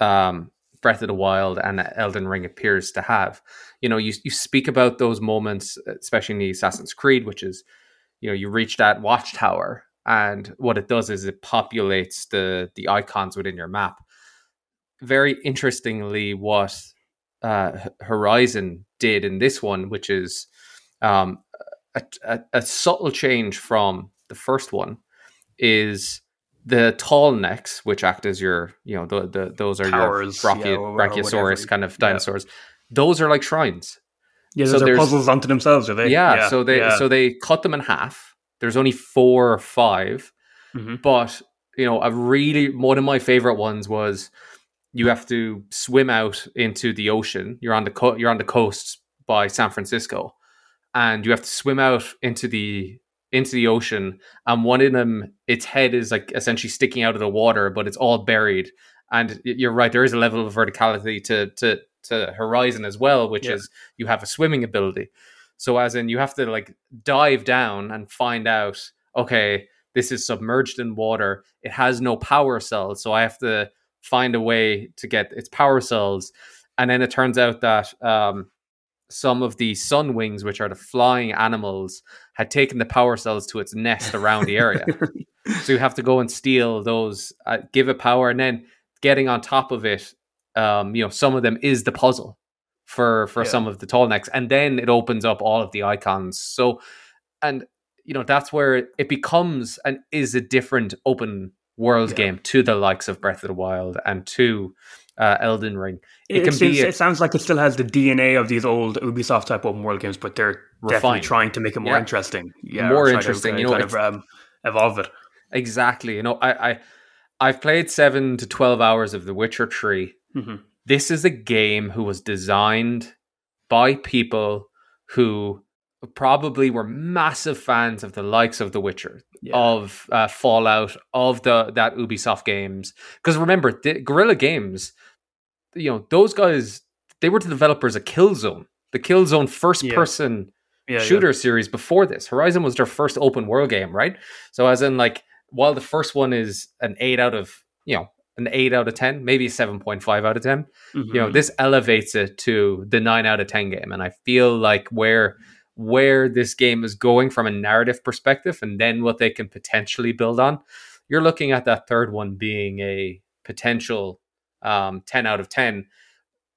um, Breath of the Wild and Elden Ring appears to have. You know, you you speak about those moments, especially in the Assassin's Creed, which is, you know, you reach that watchtower, and what it does is it populates the the icons within your map. Very interestingly, what uh, Horizon did in this one, which is um, a, a, a, subtle change from the first one is the tall necks, which act as your, you know, the, the those are your brachio, yeah, or, brachiosaurus or kind of dinosaurs. Yeah. Those are like shrines. Yeah, those so are puzzles unto themselves, are they? Yeah, yeah so they so they cut them in half. There's only four or 5 mm-hmm. but you know, a really one of my favorite ones was you have to swim out into the ocean. You're on the co- you're on the coast by San Francisco, and you have to swim out into the into the ocean and one of them its head is like essentially sticking out of the water but it's all buried. And you're right there is a level of verticality to to to horizon as well which yeah. is you have a swimming ability. So as in you have to like dive down and find out okay this is submerged in water it has no power cells so i have to find a way to get its power cells. And then it turns out that um, some of the sun wings, which are the flying animals, had taken the power cells to its nest around the area. so you have to go and steal those, uh, give it power, and then getting on top of it. Um, you know, some of them is the puzzle for for yeah. some of the tall necks, and then it opens up all of the icons. So, and you know that's where it becomes and is a different open world Yeah. game to the likes of Breath of the Wild and to uh, Elden Ring. It, It, can seems, be a- it sounds like it still has the DNA of these old Ubisoft type open world games, but they're definitely trying to make it more Yeah. interesting. Yeah, More or try to, interesting, uh, you know, kind of um, evolve it. exactly. You know, I, I I've played seven to twelve hours of The Witcher Three. hmm This is a game who was designed by people who probably were massive fans of the likes of The Witcher, Yeah. of uh, Fallout, of the that Ubisoft games. Because remember, the Guerrilla Games, you know, those guys, they were the developers of Killzone, the Killzone first person yeah, yeah. shooter series before this. Horizon was their first open world game, right? So as in like while the first one is an 8 out of, you know, an 8 out of 10, maybe 7.5 out of 10, you know, Mhm. this elevates it to the 9 out of 10 game and I feel like where where this game is going from a narrative perspective and then what they can potentially build on, you're looking at that third one being a potential um, 10 out of 10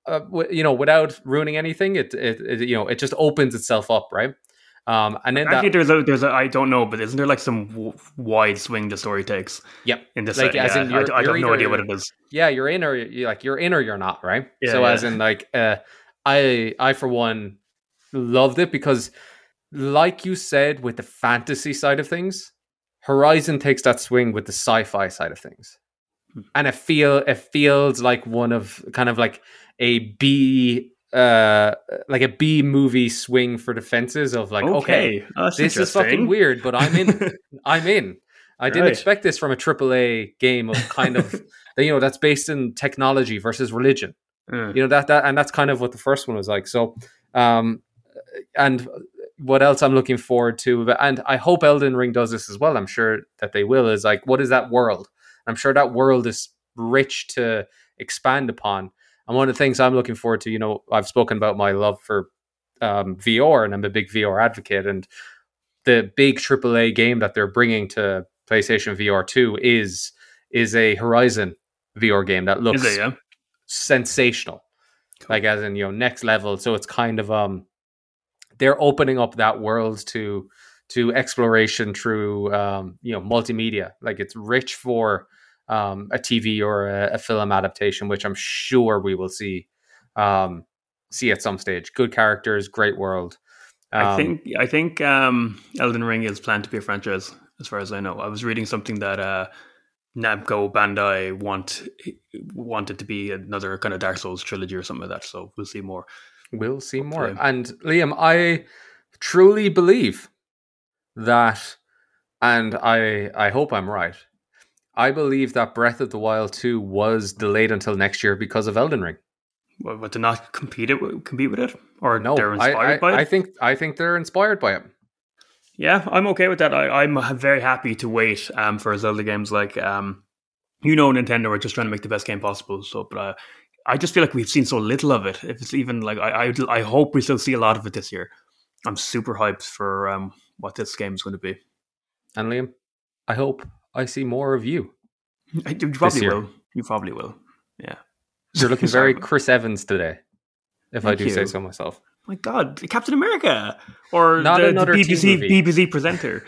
uh, w- you know, without ruining anything, it, it, it you know it just opens itself up, right? Um, and then Actually, that, there's a there's a I don't know, but isn't there like some w- wide swing the story takes yep, in this? Like, as in yeah, I, you're- I have you're no idea what it is. yeah, you're in or you're like you're in or you're not, right? Yeah, so as in like, uh, I I for one loved it because, like you said, with the fantasy side of things, Horizon takes that swing with the sci-fi side of things, Hmm. and it feel it feels like one of kind of like a B uh like a B movie swing for the fences of like okay, okay, that's this is fucking weird, but I'm in. I'm in. I didn't Right. expect this from a AAA game of kind of you know that's based in technology versus religion. Uh, You know that that and that's kind of what the first one was like. So, um, and what else I'm looking forward to, and I hope Elden Ring does this as well. I'm sure that they will. Is like what is that world? I'm sure that world is rich to expand upon. And one of the things I'm looking forward to, you know, I've spoken about my love for um, VR, and I'm a big VR advocate. And the big AAA game that they're bringing to PlayStation VR two is is a Horizon VR game that looks it? Yeah. sensational, Cool. like as in you know next level. So it's kind of um, they're opening up that world to to exploration through um, you know multimedia. Like it's rich for um, a TV or a, a film adaptation, which I'm sure we will see um, see at some stage. Good characters, great world. I Um, think I think um, Elden Ring is planned to be a franchise, as far as I know. I was reading something that uh, Namco Bandai want wanted to be another kind of Dark Souls trilogy or something like that. So we'll see more. We'll see more. And Liam, I truly believe that, and I I hope I'm right. I believe that Breath of the Wild 2 was delayed until next year because of Elden Ring. What, what to not compete it compete with it, or No, they're I, inspired I, by it? I think I think they're inspired by it. Yeah, I'm okay with that. I, I'm very happy to wait um, for Zelda games like, um, you know, Nintendo are just trying to make the best game possible. So, but uh, I just feel like we've seen so little of it. If it's even like, I, I, I hope we still see a lot of it this year. I'm super hyped for um, what this game is going to be. And Liam, I hope I see more of you. I, You probably will. You probably will. Yeah. You're looking very Chris Evans today, if I Thank do say so myself. My God, Captain America or Not the, the another teen BBC. BBC presenter.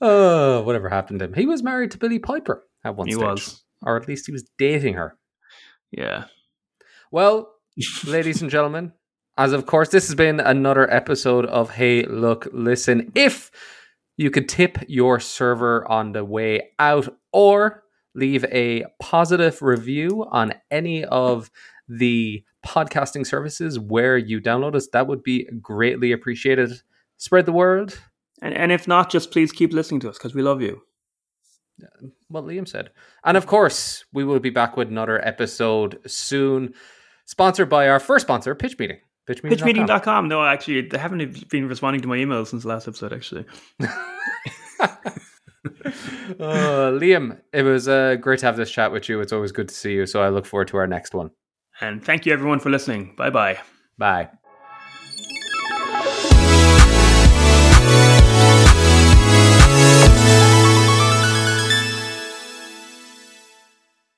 Oh, whatever happened to him? He was married to Billie Piper at one he stage, was. Or at least he was dating her. Yeah. Well, ladies and gentlemen, as of course, this has been another episode of Hey, Look, Listen. If you could tip your server on the way out or leave a positive review on any of the podcasting services where you download us, that would be greatly appreciated. Spread the word. And, and if not, just please keep listening to us because we love you. What Liam said. And of course, we will be back with another episode soon, sponsored by our first sponsor, Pitch Meeting. Pitch Meeting. Pitchmeeting.com. No, actually, they haven't been responding to my emails since the last episode, actually. uh, Liam, it was uh, great to have this chat with you. It's always good to see you. So I look forward to our next one. And thank you, everyone, for listening. Bye bye. Bye.